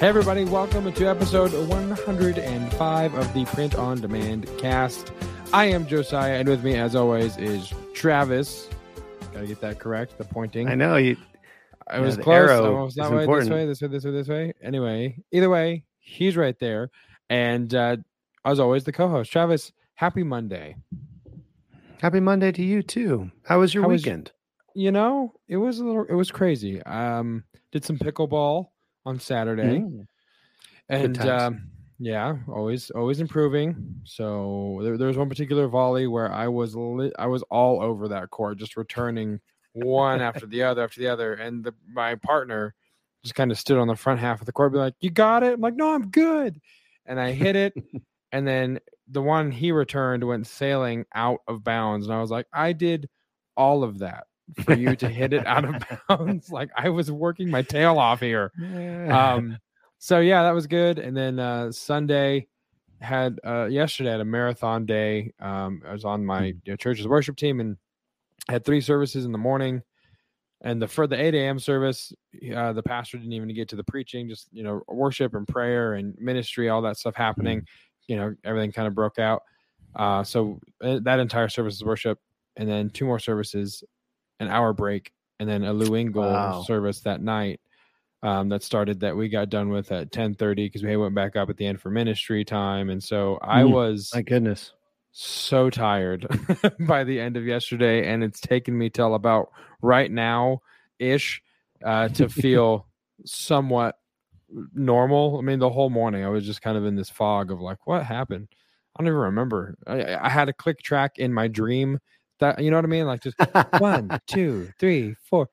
Hey, everybody, welcome to episode 105 of the Print on Demand cast. I am Josiah, and with me, as always, is Travis. Gotta get that correct, the pointing. I know you. I was close. arrow that way, important. this way, this way, this way, this way. Anyway, either way, he's right there. And uh, as always, the co host, Travis, happy Monday. Happy Monday to you too. How was your How was- weekend? You know, it was a little, it was crazy. Um, did some pickleball on Saturday. Mm. and um, yeah, always always improving. So there, there was one particular volley where I was lit, I was all over that court, just returning one after the other after the other, and the, my partner just kind of stood on the front half of the court, be like, "You got it?" I'm like, "No, I'm good," and I hit it, and then the one he returned went sailing out of bounds, and I was like, "I did all of that." For you to hit it out of bounds, like I was working my tail off here. Um so yeah that was good and then uh sunday had uh yesterday had a marathon day um i was on my you know, church's worship team and had three services in the morning and the for the 8 a.m service uh the pastor didn't even get to the preaching just you know worship and prayer and ministry all that stuff happening you know everything kind of broke out. Uh so uh, that entire service is worship and then two more services an hour break and then a Lou Engle Wow. service that night um, that started that we got done with at 10:30 because we went back up at the end for ministry time and so I Mm, was My goodness. so tired by the end of yesterday and it's taken me till about right now ish uh, to feel somewhat normal i mean the whole morning i was just kind of in this fog of like what happened i don't even remember i, I had a click track in my dream that you know what i mean? Like just one two three four.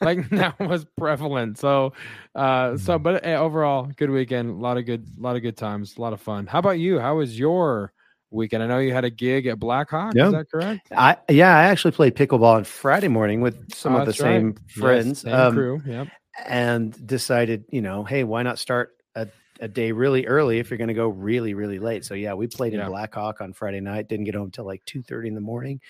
Like that was prevalent. So uh so but eh, overall good weekend a lot of good a lot of good times a lot of fun. How about you? How was your weekend? I know you had a gig at blackhawk Yeah. is that correct? I yeah, I actually played pickleball on Friday morning with some Oh, of the that's right. same Yes, friends. same um, crew yep. and decided, you know, hey, why not start a, day really early if you're going to go really, really late? So yeah, we played in Yeah. Blackhawk on Friday night. Didn't get home till like two thirty in the morning,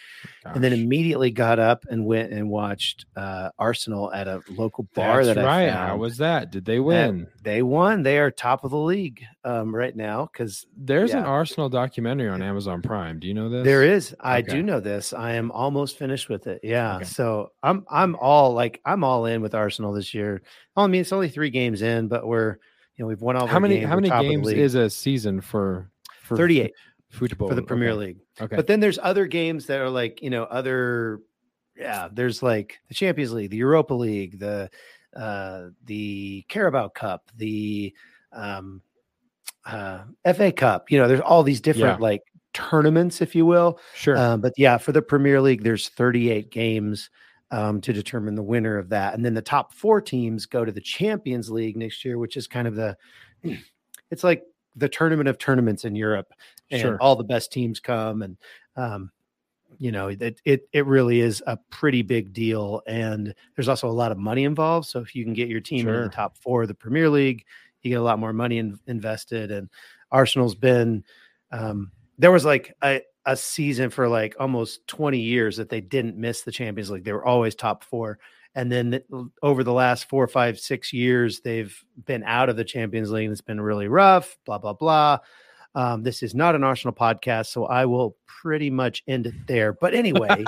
and then immediately got up and went and watched uh, Arsenal at a local bar That's that right I found. how was that did they win They won. They are top of the league um, right now because there's an arsenal documentary on amazon prime do you know this There is. I Okay. do know this. I am almost finished with it. Yeah. Okay. So I'm I'm all like I'm all in with Arsenal this year. I mean, it's only three games in, but we're know we've won all. how many games. how many top of the games is a season for for 38 football for the Premier okay. League? okay But then there's other games that are like you know other. Yeah, there's like the Champions League, the Europa League, the uh the Carabao Cup, the um uh FA Cup. You know, there's all these different Yeah. like tournaments, if you will. sure Um, but yeah, for the Premier League, there's 38 games um, to determine the winner of that, and then the top four teams go to the Champions League next year, which is kind of the it's like the tournament of tournaments in Europe, and Sure. all the best teams come, and um, you know it, it it really is a pretty big deal, and there's also a lot of money involved. So if you can get your team Sure. the top four of the Premier League, you get a lot more money in, invested, and Arsenal's been um, there was like a, a season for like almost 20 years that they didn't miss the Champions League. They were always top four. And then th- over the last four, five, six years, they've been out of the Champions League. and It's been really rough, blah, blah, blah. Um, this is not an Arsenal podcast, so I will pretty much end it there. But anyway,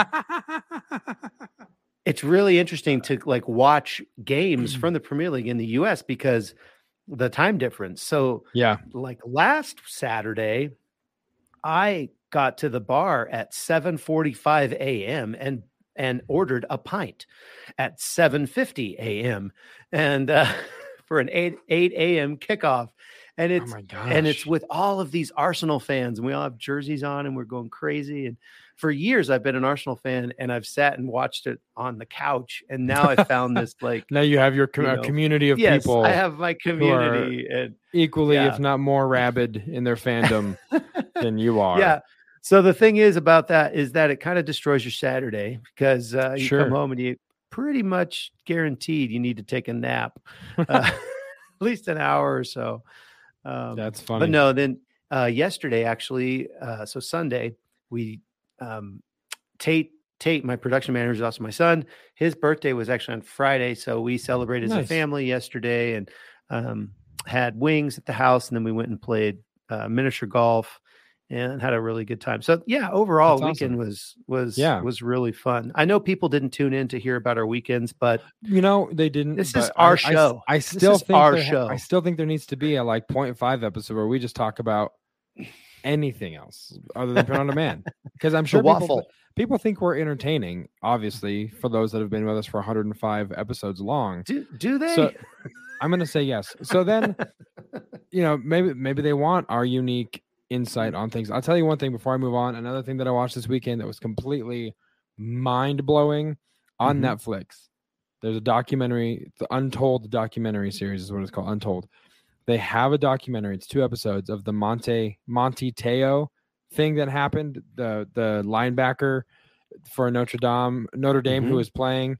it's really interesting to like watch games from the Premier League in the US because the time difference. So yeah like last Saturday, I got to the bar at 7:45 a.m. and and ordered a pint at 7:50 a.m. and uh, for an 8 8 a.m. kickoff. and Oh it's gosh. and it's with all of these Arsenal fans, and we all have jerseys on, and we're going crazy. And for years, I've been an Arsenal fan, and I've sat and watched it on the couch, and now I found this like. now you have your com- you know, community of Yes, people I have my community, and equally, yeah. if not more, rabid in their fandom than you are. yeah. So the thing is about that is that it kind of destroys your Saturday because uh, you Sure. come home and you pretty much guaranteed you need to take a nap, uh, at least an hour or so. Um, that's funny. But no, then uh, yesterday actually, uh, so Sunday we um, Tate Tate, my production manager, is also my son. His birthday was actually on Friday, so we celebrated as a family yesterday and um, had wings at the house, and then we went and played uh, miniature golf and had a really good time. So yeah, overall That's awesome. weekend was was Yeah. was really fun. I know people didn't tune in to hear about our weekends, but You know, they didn't. This is our I show. I, This still think our there show. I still think there needs to be a like 0.5 episode where we just talk about anything else other than print on demand. Because I'm the sure people, waffle. people think we're entertaining. Obviously, for those that have been with us for 105 episodes long, Do do they? So- I'm going to say yes. So then, you know, maybe maybe they want our unique insight on things. I'll tell you one thing before I move on. Another thing that I watched this weekend that was completely mind blowing on Mhm. Netflix. There's a documentary, the Untold documentary series is what it's called, Untold. They have a documentary. It's two episodes of the Monte Monte Te'o thing that happened. The the linebacker for Notre Dame Notre Dame who Mhm. was playing,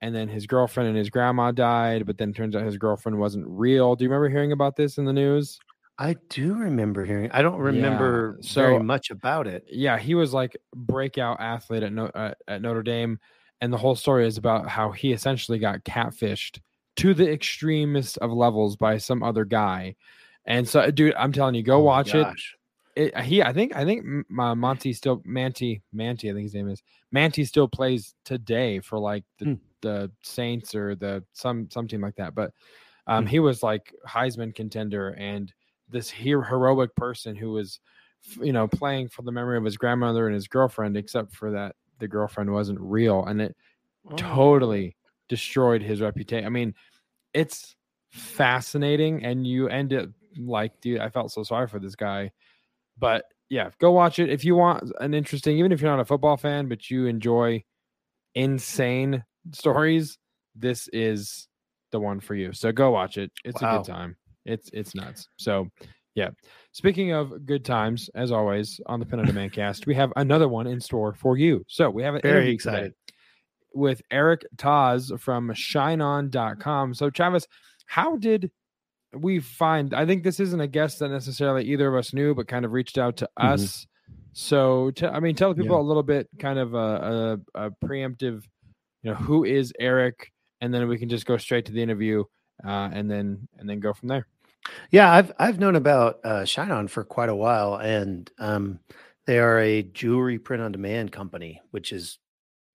and then his girlfriend and his grandma died. But then turns out his girlfriend wasn't real. Do you remember hearing about this in the news? I do remember hearing. I don't remember so- very much about it. yeah, he was like breakout athlete at, no, uh, at Notre Dame, and the whole story is about how he essentially got catfished to the extremest of levels by some other guy. And so, dude, I'm telling you, go Oh watch it. it. He, I think, I think M- uh, Monty still Manti, Manti, I think his name is Manti still plays today for like the, Hmm. the Saints or the some some team like that. But um, Hmm. he was like Heisman contender and this hero, heroic person who was, you know, playing for the memory of his grandmother and his girlfriend, except for that the girlfriend wasn't real, and it Oh. totally destroyed his reputation. I mean, it's fascinating, and you end up like, dude, I felt so sorry for this guy. But yeah, go watch it if you want an interesting, even if you're not a football fan, but you enjoy insane stories. This is the one for you. So go watch it. It's a good time. It's it's nuts. So yeah. Speaking of good times, as always on the Pin on Demand cast, we have another one in store for you. So we have an Very excited. with Eric Taz from shineon.com. So Travis, how did we find I think this isn't a guest that necessarily either of us knew, but kind of reached out to Mhm. us. So t- I mean tell the people Yeah. a little bit kind of a, a, a preemptive, you know, who is Eric, and then we can just go straight to the interview uh, and then and then go from there. Yeah, I've I've known about uh, Shine On for quite a while, and um, they are a jewelry print on demand company, which is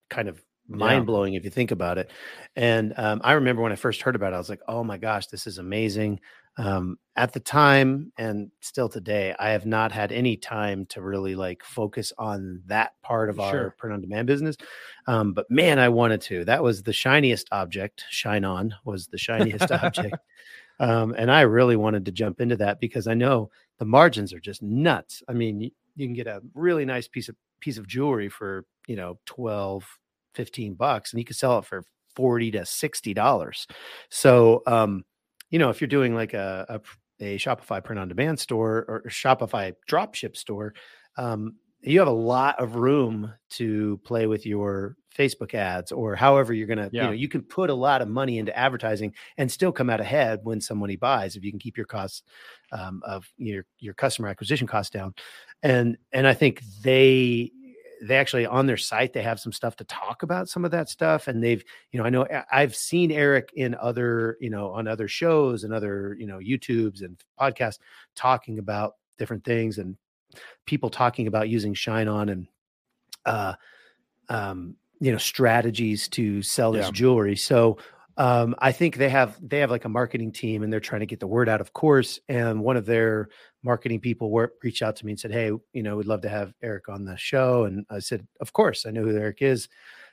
kind of mind blowing if you think about it. And um, I remember when I first heard about it, I was like, "Oh my gosh, this is amazing!" Um, at the time, and still today, I have not had any time to really like focus on that part of our print on demand business. Um, but man, I wanted to. That was the shiniest object. Shine On was the shiniest object. Um, and I really wanted to jump into that because I know the margins are just nuts. I mean, you, you can get a really nice piece of piece of jewelry for, you know, 12, 15 bucks and you can sell it for 40 to 60 dollars. So, um, you know, if you're doing like a, a, a Shopify print on demand store or Shopify dropship store, um, you have a lot of room to play with your Facebook ads or however you're going to, you know, you can put a lot of money into advertising and still come out ahead when somebody buys if you can keep your costs um, of your your customer acquisition costs down. And and i think they they actually on their site they have some stuff to talk about some of that stuff and they've you know i know i've seen eric in other you know on other shows and other you know youtubes and podcasts talking about different things and people talking about using shine on and uh um you know strategies to sell this Yeah. jewelry so um i think they have they have like a marketing team and they're trying to get the word out of course and one of their marketing people were, reached out to me and said hey you know we'd love to have eric on the show and i said of course i know who eric is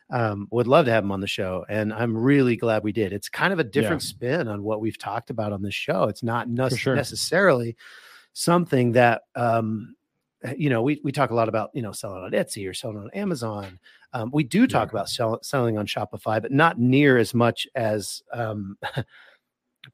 um, would love to have him on the show. And I'm really glad we did. It's kind of a different Yeah. spin on what we've talked about on this show. It's not For sure. necessarily something that, um, you know, we, we talk a lot about, you know, selling on Etsy or selling on Amazon. Um, we do talk Yeah. about sell, selling on Shopify, but not near as much as um,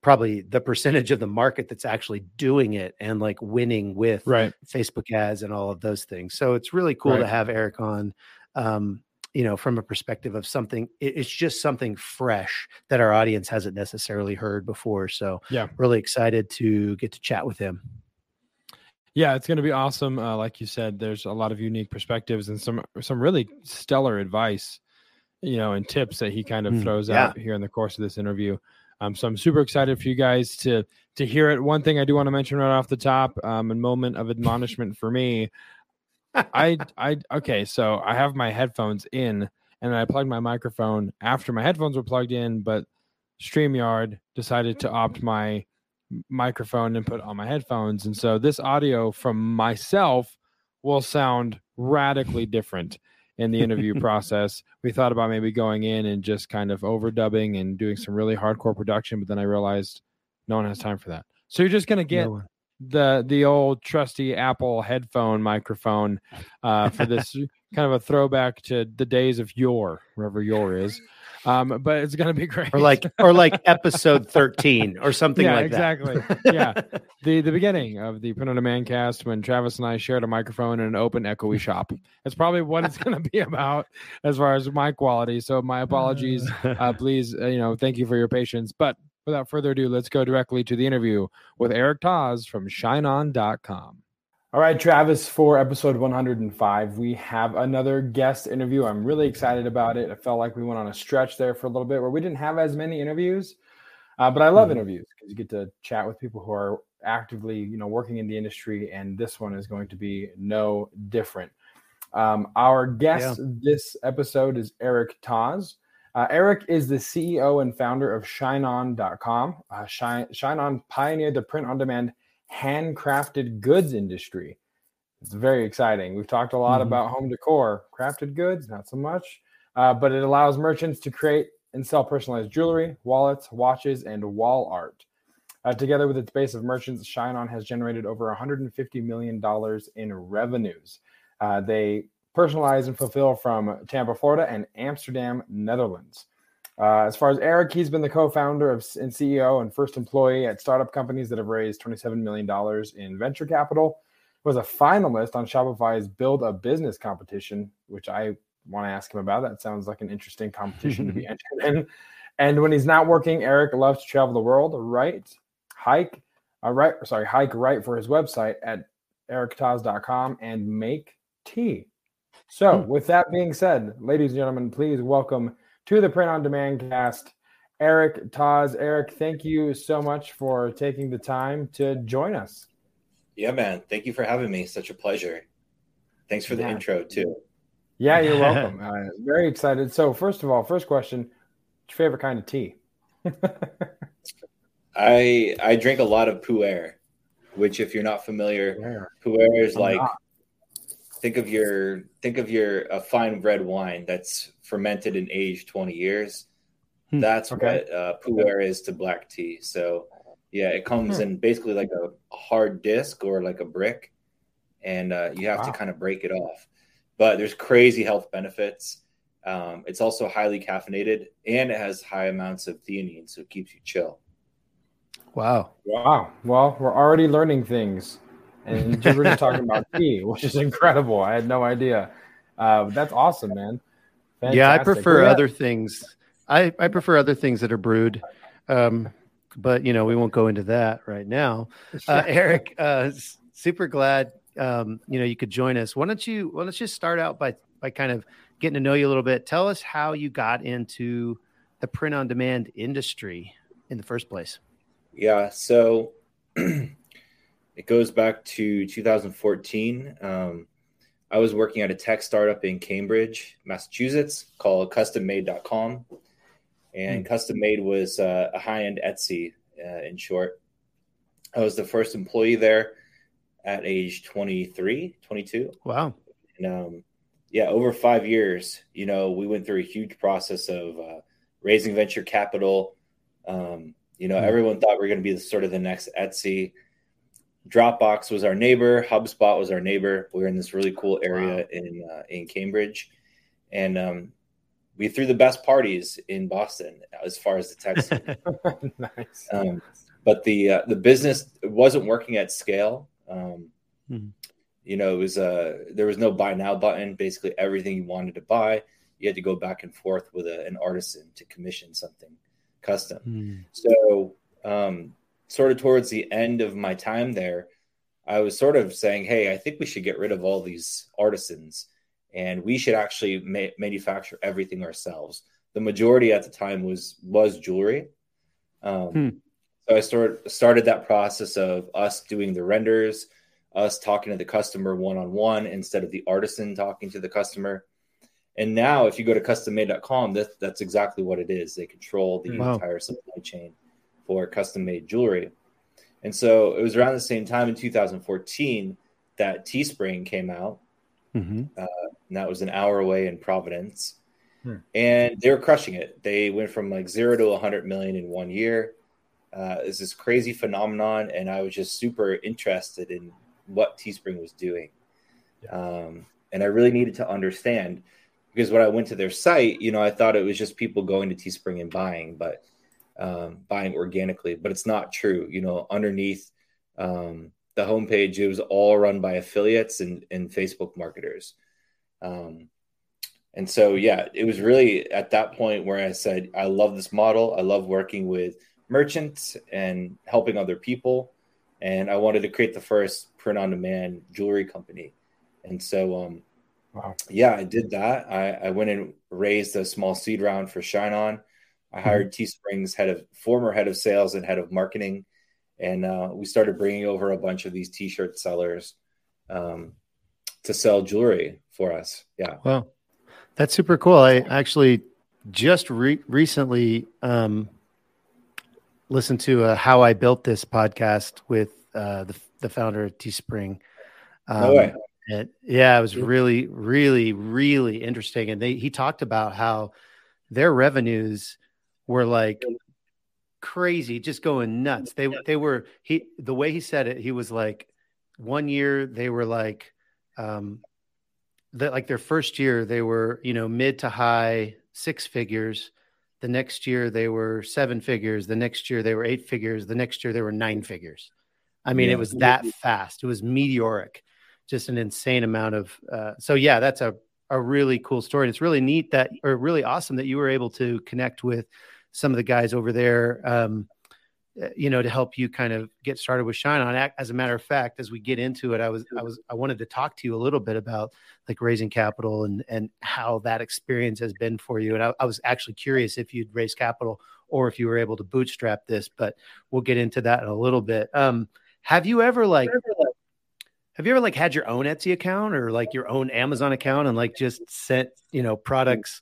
probably the percentage of the market that's actually doing it and like winning with Right. Facebook ads and all of those things. So it's really cool to have Eric on. Um, you know, from a perspective of something, it- it's just something fresh that our audience hasn't necessarily heard before. So, Yeah. really excited to get to chat with him. Yeah, it's going to be awesome. Uh, like you said, there's a lot of unique perspectives and some some really stellar advice, you know, and tips that he kind of Mm, throws yeah. out here in the course of this interview. Um, so I'm super excited for you guys to to hear it. One thing I do want to mention right off the top, um, a moment of admonishment for me. I I okay, so I have my headphones in and I plugged my microphone after my headphones were plugged in, but StreamYard decided to opt my microphone and put on my headphones. And so this audio from myself will sound radically different in the interview process. We thought about maybe going in and just kind of overdubbing and doing some really hardcore production, but then I realized no one has time for that. So you're just gonna get No the the old trusty Apple headphone microphone uh, for this kind of a throwback to the days of yore, wherever yore is. Um, but it's gonna be great. or like, or like episode 13 or something Yeah, like exactly. that. Exactly. yeah. the the beginning of the Print on Demand cast when Travis and I shared a microphone in an open echoey shop. That's probably what it's going to be about as far as my quality. So my apologies. Uh, please, uh, you know, thank you for your patience. But without further ado, let's go directly to the interview with Eric Taz from ShineOn.com. All right, Travis, for episode 105, we have another guest interview. I'm really excited about it. I felt like we went on a stretch there for a little bit where we didn't have as many interviews. Uh, but I love Mhm. interviews because you get to chat with people who are actively, you know, working in the industry, and this one is going to be no different. Um, our guest this episode is Eric Taz. Uh, Eric is the CEO and founder of ShineOn.com. Uh, Shine, ShineOn pioneered the print-on-demand handcrafted goods industry. It's very exciting. We've talked a lot Mhm. about home decor, crafted goods, not so much, uh, but it allows merchants to create and sell personalized jewelry, wallets, watches, and wall art. Uh, together with its base of merchants, ShineOn has generated over $150 million in revenues. Uh, they personalize and fulfill from Tampa, Florida, and Amsterdam, Netherlands. Uh, as far as Eric, he's been the co-founder of and CEO and first employee at startup companies that have raised $27 million in venture capital. Was a finalist on Shopify's Build a Business competition, which I want to ask him about. That sounds like an interesting competition to be entered in. And when he's not working, Eric loves to travel the world, write, hike, uh, right, sorry, hike right for his website at erictaz.com and make tea. So, Hmm. with that being said, ladies and gentlemen, please welcome to the Print on Demand cast, Eric Taz. Eric, thank you so much for taking the time to join us. Yeah, man. Thank you for having me. Such a pleasure. Thanks for the Yeah. intro too. Yeah, you're welcome. uh, very excited. So, first of all, first question: what's your favorite kind of tea? I I drink a lot of pu'er, which if you're not familiar, pu'er is I'm like not. Think of your think of your a fine red wine that's fermented and aged 20 years. Hmm, That's okay. what uh, pu'er is to black tea. So yeah, it comes Hmm. in basically like a, a hard disc or like a brick, and uh, you have Wow. to kind of break it off. But there's crazy health benefits. Um, it's also highly caffeinated and it has high amounts of theanine, so it keeps you chill. Wow. Wow. Well, we're already learning things, and you were just talking about tea, which is incredible. I had no idea. Uh, that's awesome, man. Yeah, I prefer yeah, other things. I, I prefer other things that are brewed. Um, but you know, we won't go into that right now. Uh, Eric, uh, super glad um, you know you could join us. Why don't you well let's just start out by by kind of getting to know you a little bit. Tell us how you got into the print on demand industry in the first place. Yeah, so it goes back to 2014. Um, I was working at a tech startup in Cambridge, Massachusetts called CustomMade.com. And Custom Made was uh, a high end Etsy, uh, in short. I was the first employee there at age 23, 22. Wow. And, um, yeah, over five years, you know, we went through a huge process of uh, raising venture capital. Um, you know, mm-hmm. everyone thought we are going to be the, sort of the next Etsy. Dropbox was our neighbor. HubSpot was our neighbor. We were in this really cool area wow. in uh, in Cambridge, and um, we threw the best parties in Boston as far as the tech nice. Um, but the uh, the business wasn't working at scale. Um, mm-hmm. You know, it was uh, there was no buy now button. Basically, everything you wanted to buy, you had to go back and forth with a, an artisan to commission something custom. Mm. So, um, sort of towards the end of my time there, I was sort of saying, "Hey, I think we should get rid of all these artisans, and we should actually ma- manufacture everything ourselves." The majority at the time was was jewelry. Um, hmm. So I started started that process of us doing the renders, us talking to the customer one on one instead of the artisan talking to the customer. And now, if you go to custommade.com, that, that's exactly what it is. They control the wow. entire supply chain for custom made jewelry. And so it was around the same time in 2014 that Teespring came out. Mm-hmm. Uh, and that was an hour away in Providence. Hmm. And they were crushing it. They went from like zero to 100 million in one year. Uh, it's this crazy phenomenon. And I was just super interested in what Teespring was doing. Um, and I really needed to understand because when I went to their site, you know, I thought it was just people going to Teespring and buying, but um, buying organically, but it's not true. You know, underneath um, the homepage, it was all run by affiliates and, and Facebook marketers. Um, and so, yeah, it was really at that point where I said, I love this model. I love working with merchants and helping other people. And I wanted to create the first print on demand jewelry company. And so, um, Wow. Yeah, I did that. I, I went and raised a small seed round for Shine On. I mm-hmm. hired Teespring's head of former head of sales and head of marketing, and uh, we started bringing over a bunch of these T-shirt sellers um, to sell jewelry for us. Yeah. Wow, that's super cool. I actually just re- recently um, listened to a How I Built This podcast with uh, the the founder of Teespring. Um, no way. And yeah, it was really, really, really interesting. And they he talked about how their revenues were like crazy, just going nuts. They they were he the way he said it, he was like one year they were like um that like their first year they were, you know, mid to high six figures. The next year they were seven figures. The next year they were eight figures. The next year they were nine figures. I mean, yeah. it was that fast. It was meteoric just an insane amount of. Uh, so yeah, that's a a really cool story. And it's really neat that, or really awesome that you were able to connect with some of the guys over there. Um, uh, you know, to help you kind of get started with Shine On. As a matter of fact, as we get into it, I was, I was, I wanted to talk to you a little bit about like raising capital and and how that experience has been for you. And I, I was actually curious if you'd raise capital or if you were able to bootstrap this, but we'll get into that in a little bit. Um, have you ever like have you ever like had your own Etsy account or like your own Amazon account and like just sent, you know, products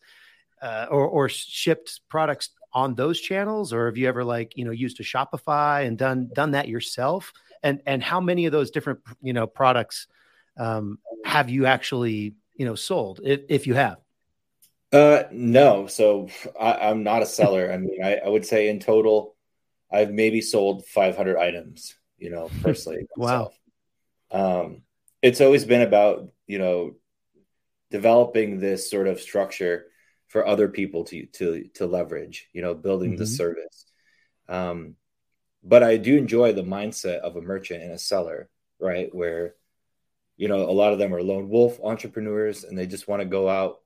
uh, or, or shipped products on those channels? Or have you ever like, you know, used a Shopify and done, done that yourself? And, and how many of those different, you know, products um, have you actually, you know, sold if, if you have? Uh, no. So I, am not a seller. I mean, I, I would say in total, I've maybe sold 500 items, you know, personally. wow um, it's always been about you know developing this sort of structure for other people to to to leverage you know building mm-hmm. the service um, but i do enjoy the mindset of a merchant and a seller right where you know a lot of them are lone wolf entrepreneurs and they just want to go out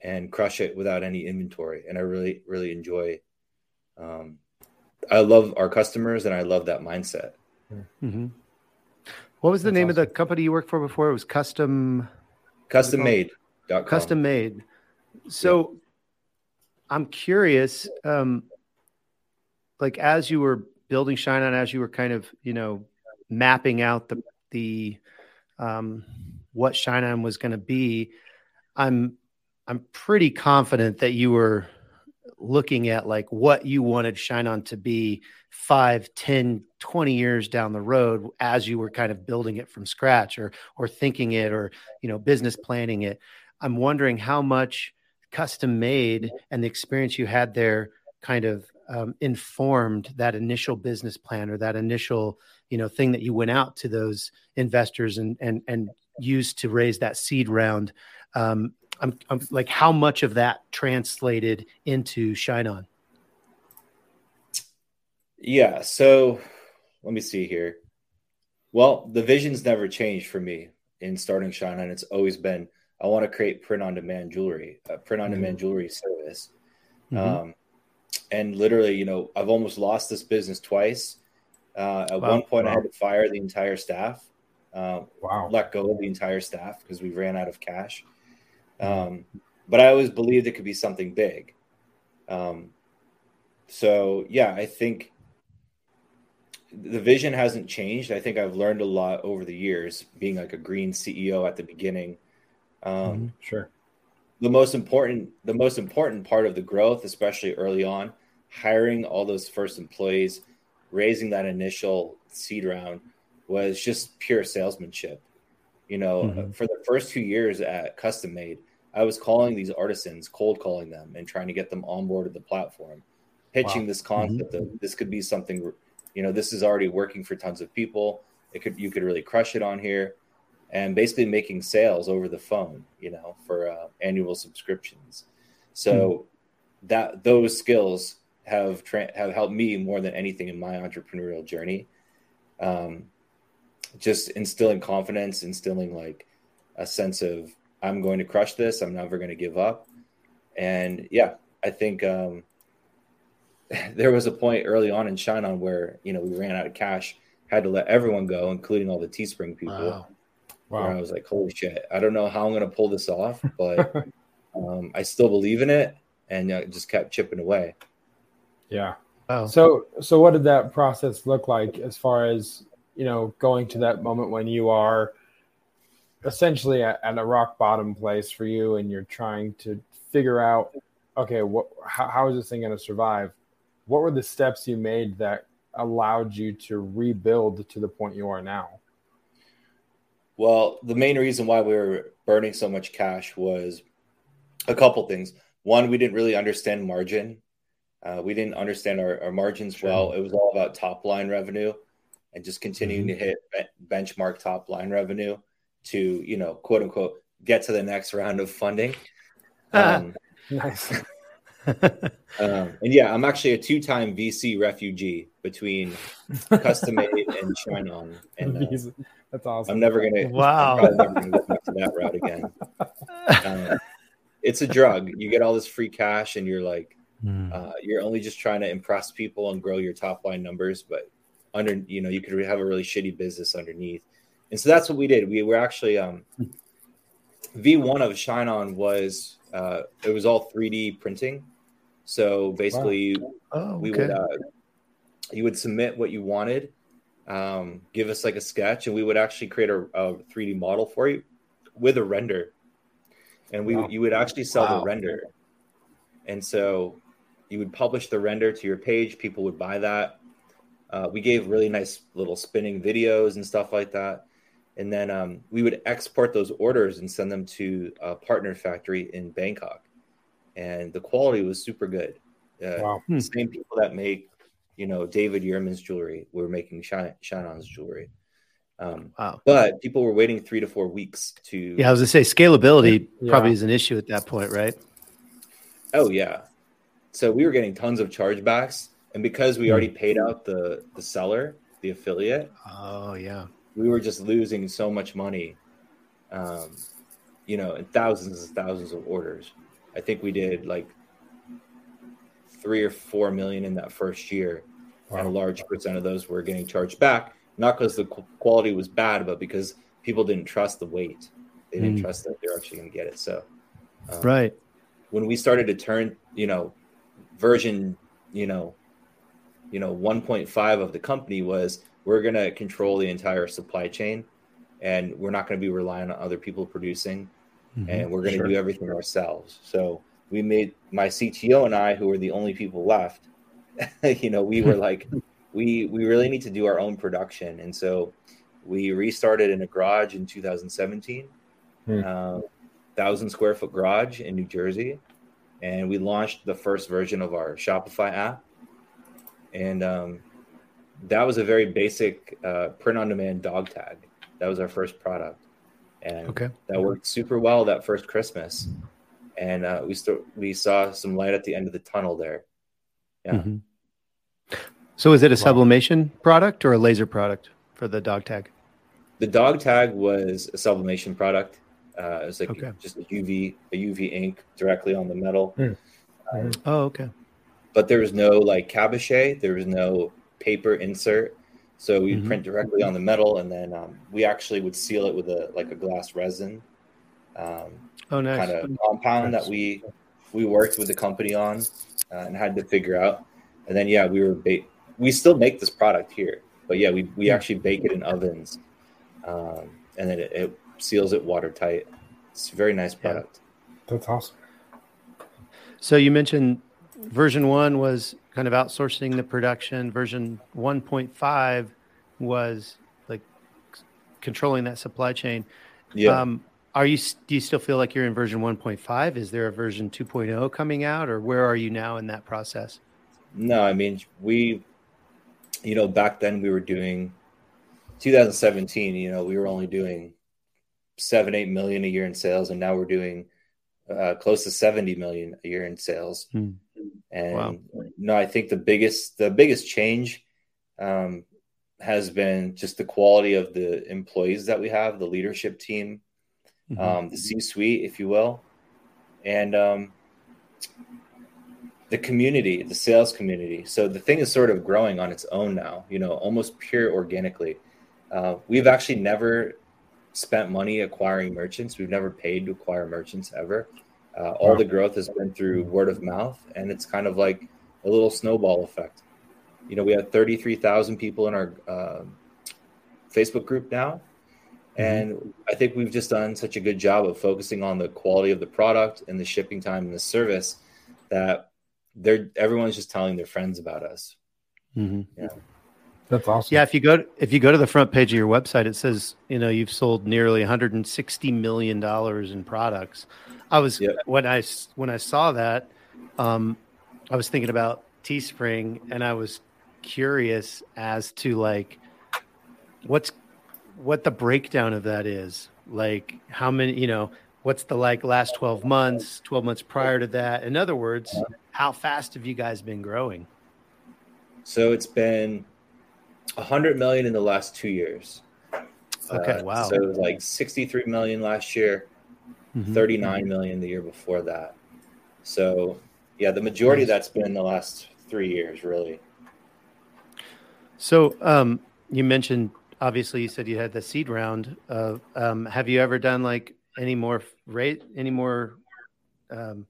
and crush it without any inventory and i really really enjoy um, i love our customers and i love that mindset mm-hmm. What was the That's name awesome. of the company you worked for before? It was Custom Custom Made. Custom Made. So yeah. I'm curious, um, like as you were building Shine On, as you were kind of, you know, mapping out the the um, what Shine On was going to be, I'm I'm pretty confident that you were looking at like what you wanted Shine On to be five, 10, 20 years down the road as you were kind of building it from scratch or or thinking it or you know business planning it. I'm wondering how much custom made and the experience you had there kind of um, informed that initial business plan or that initial you know thing that you went out to those investors and and and used to raise that seed round. Um, I'm, I'm like how much of that translated into shine on? Yeah so let me see here. Well the vision's never changed for me in starting shine on. It's always been i want to create print on demand jewelry a print on demand mm-hmm. jewelry service mm-hmm. um, and literally, you know, I've almost lost this business twice. Uh, at wow. one point, wow. I had to fire the entire staff. Um, wow. Let go of the entire staff because we ran out of cash. Um, but I always believed it could be something big. Um, so yeah, I think the vision hasn't changed. I think I've learned a lot over the years, being like a green CEO at the beginning. Um, mm-hmm. Sure the most important the most important part of the growth especially early on hiring all those first employees raising that initial seed round was just pure salesmanship you know mm-hmm. for the first two years at custom made i was calling these artisans cold calling them and trying to get them on board the platform pitching wow. this concept mm-hmm. of this could be something you know this is already working for tons of people it could you could really crush it on here and basically making sales over the phone, you know, for uh, annual subscriptions. So mm-hmm. that those skills have tra- have helped me more than anything in my entrepreneurial journey. Um, just instilling confidence, instilling like a sense of I'm going to crush this. I'm never going to give up. And yeah, I think um, there was a point early on in Shine On where you know we ran out of cash, had to let everyone go, including all the Teespring people. Wow. Wow. I was like, holy shit, I don't know how I'm going to pull this off, but um, I still believe in it and uh, just kept chipping away. Yeah. Wow. So, so what did that process look like as far as, you know, going to that moment when you are essentially at, at a rock bottom place for you and you're trying to figure out, okay, what, how, how is this thing going to survive? What were the steps you made that allowed you to rebuild to the point you are now? Well, the main reason why we were burning so much cash was a couple things. One, we didn't really understand margin. Uh, we didn't understand our, our margins sure. well. It was all about top line revenue and just continuing mm-hmm. to hit be- benchmark top line revenue to, you know, quote unquote, get to the next round of funding. Um, nice. um, and yeah, I'm actually a two time VC refugee between Custom Made and On. And, uh, that's awesome. I'm never gonna. Wow. I'm never gonna go back to that route again. Um, it's a drug. You get all this free cash, and you're like, mm. uh, you're only just trying to impress people and grow your top line numbers, but under, you know, you could have a really shitty business underneath. And so that's what we did. We were actually um, V1 of Shine On was uh, it was all 3D printing. So basically, wow. oh, okay. we would uh, you would submit what you wanted um, give us like a sketch, and we would actually create a, a 3D model for you with a render, and we wow. you would actually sell wow. the render, and so you would publish the render to your page. People would buy that. Uh, we gave really nice little spinning videos and stuff like that, and then um, we would export those orders and send them to a partner factory in Bangkok, and the quality was super good. Uh, wow. Same people that make you know, David Yurman's jewelry. We are making Shannon's jewelry. Um, wow. But people were waiting three to four weeks to. Yeah, I was gonna say scalability yeah. probably is an issue at that point, right? Oh yeah. So we were getting tons of chargebacks, and because we hmm. already paid out the the seller, the affiliate. Oh yeah. We were just losing so much money, um, you know, and thousands and thousands of orders. I think we did like three or four million in that first year. And a large percent of those were getting charged back, not because the quality was bad, but because people didn't trust the wait. They didn't mm. trust that they're actually going to get it. So, um, right when we started to turn, you know, version, you know, you know, 1.5 of the company was we're going to control the entire supply chain, and we're not going to be relying on other people producing, mm-hmm. and we're going to sure. do everything ourselves. So we made my CTO and I, who were the only people left, you know, we were like, we we really need to do our own production, and so we restarted in a garage in 2017. Hmm. Um, thousand square foot garage in New Jersey, and we launched the first version of our Shopify app. And um, that was a very basic uh, print on demand dog tag. That was our first product, and Okay. that worked super well that first Christmas. And uh, we still we saw some light at the end of the tunnel there. Yeah. Mhm. So is it a sublimation product or a laser product for the dog tag? The dog tag was a sublimation product. Uh, it was like Okay. just a UV a UV ink directly on the metal. Oh, okay. but there was no like cabochon there was no paper insert so we would Mhm. print directly on the metal and then um, we actually would seal it with a like a glass resin um, Oh, nice. kind of compound that we we worked with the company on uh, and had to figure out and then yeah we were ba- we still make this product here but yeah we, we actually bake it in ovens um, and then it, it seals it watertight it's a very nice product That's awesome. So you mentioned version one was kind of outsourcing the production. Version 1.5 was like controlling that supply chain. yeah Um, are you do you still feel like you're in version 1.5? Is there a version 2.0 coming out, or where are you now in that process? No, I mean we, you know, back then we were doing 2017. You know, we were only doing seven, eight million a year in sales, and now we're doing uh, close to 70 million a year in sales. Hmm. And Wow. no, I think the biggest the biggest change um, has been just the quality of the employees that we have, the leadership team, Mhm. um, the C-suite, if you will, and um, the community, the sales community. So the thing is sort of growing on its own now. You know, almost pure organically. Uh, we've actually never spent money acquiring merchants. We've never paid to acquire merchants ever. Uh, all the growth has been through word of mouth, and it's kind of like a little snowball effect. You know, we have 33,000 people in our um Facebook group now. And I think we've just done such a good job of focusing on the quality of the product and the shipping time and the service that they're everyone's just telling their friends about us. Mhm. That's awesome. Yeah, if you go if you go to the front page of your website, it says you know you've sold nearly 160 million dollars in products. I was Yep. when I s- when I saw that, um, I was thinking about Teespring, and I was curious as to like what's what the breakdown of that is. Like how many, you know, what's the like last 12 months, 12 months prior to that. In other words, how fast have you guys been growing? So it's been a hundred million in the last 2 years. Okay, Uh, wow. So it was like 63 million last year, Mhm. 39 million the year before that. So, yeah, the majority of that's been in the last 3 years really. So, um, you mentioned obviously you said you had the seed round. Uh, um, have you ever done like any more rate, any more um,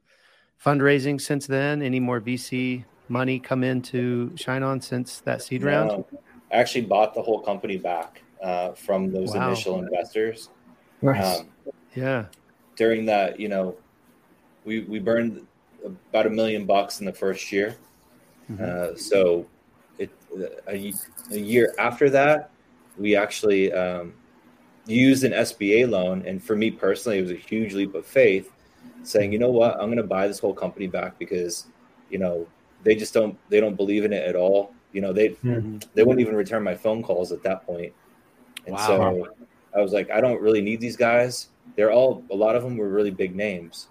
fundraising since then? Any more VC money come in to shine on since that seed round? No, I actually bought the whole company back uh, from those Wow. initial investors. Nice. Um, Yeah. during that, you know, we we burned about a million bucks in the first year. Mhm. Uh, so, it a, a year after that, we actually um, used an SBA loan, and for me personally, it was a huge leap of faith, saying, you know what, I'm going to buy this whole company back because, you know, they just don't they don't believe in it at all. You know, they Mhm. they wouldn't even return my phone calls at that point. And Wow. so I was like, I don't really need these guys. They're all a lot of them were really big names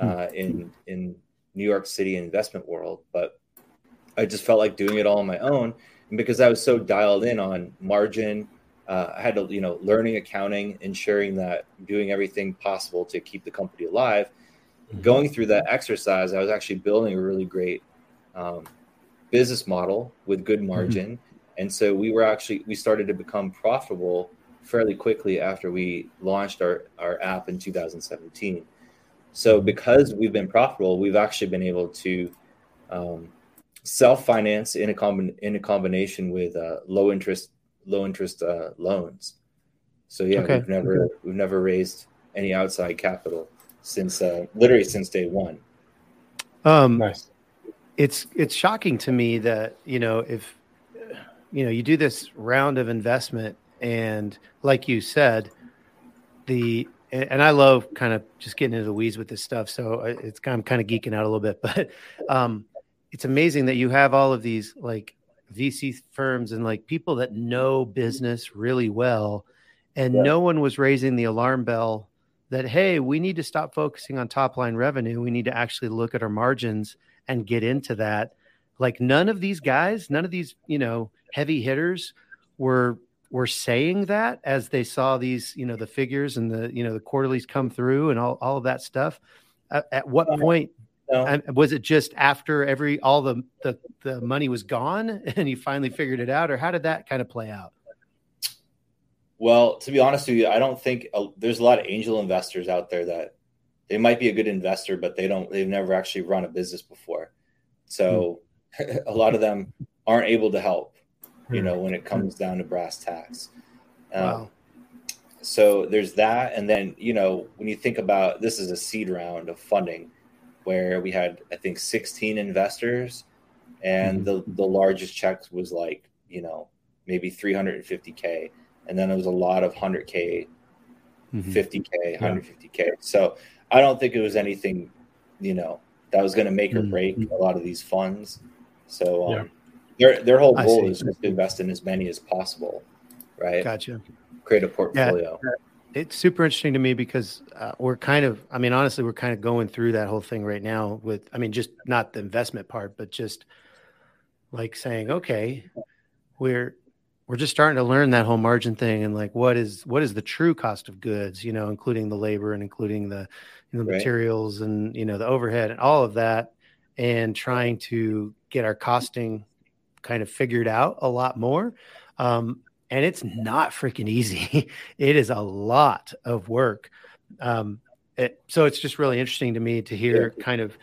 uh, in in New York City investment world, but I just felt like doing it all on my own. And because I was so dialed in on margin, uh, I had to, you know, learning accounting, ensuring that doing everything possible to keep the company alive. Going through that exercise, I was actually building a really great um, business model with good margin. And so we were actually, we started to become profitable fairly quickly after we launched our, our app in 2017. So because we've been profitable, we've actually been able to um, self finance in a combin- in a combination with uh, low interest low interest uh, loans. So yeah, Okay. we've never we've never raised any outside capital since uh, literally since day one. Um, nice. it's it's shocking to me that you know if you know you do this round of investment and like you said the and I love kind of just getting into the weeds with this stuff. So it's kind of, I'm kind of geeking out a little bit, but um, it's amazing that you have all of these like VC firms and like people that know business really well, and yeah. no one was raising the alarm bell that hey, we need to stop focusing on top line revenue. We need to actually look at our margins and get into that. Like none of these guys, none of these you know heavy hitters were were saying that as they saw these you know the figures and the you know the quarterlies come through and all, all of that stuff. At, at what point no. was it just after every all the, the the money was gone and you finally figured it out, or how did that kind of play out? Well, to be honest with you, I don't think uh, there's a lot of angel investors out there that they might be a good investor, but they don't. They've never actually run a business before, so hmm. a lot of them aren't able to help. You hmm. know, when it comes down to brass tacks. Um, wow. So there's that, and then you know when you think about this is a seed round of funding where we had I think 16 investors, and mm-hmm. the the largest checks was like you know maybe 350k, and then there was a lot of 100k, mm-hmm. 50k, 150k. So I don't think it was anything, you know, that was going to make or mm-hmm. break mm-hmm. a lot of these funds. So um, yeah. their their whole goal is to invest in as many as possible, right? Gotcha. Create a portfolio. Yeah it's super interesting to me because uh, we're kind of i mean honestly we're kind of going through that whole thing right now with i mean just not the investment part but just like saying okay we're we're just starting to learn that whole margin thing and like what is what is the true cost of goods you know including the labor and including the you know, right. materials and you know the overhead and all of that and trying to get our costing kind of figured out a lot more um, and it's not freaking easy. it is a lot of work. Um, it, so it's just really interesting to me to hear yeah. kind of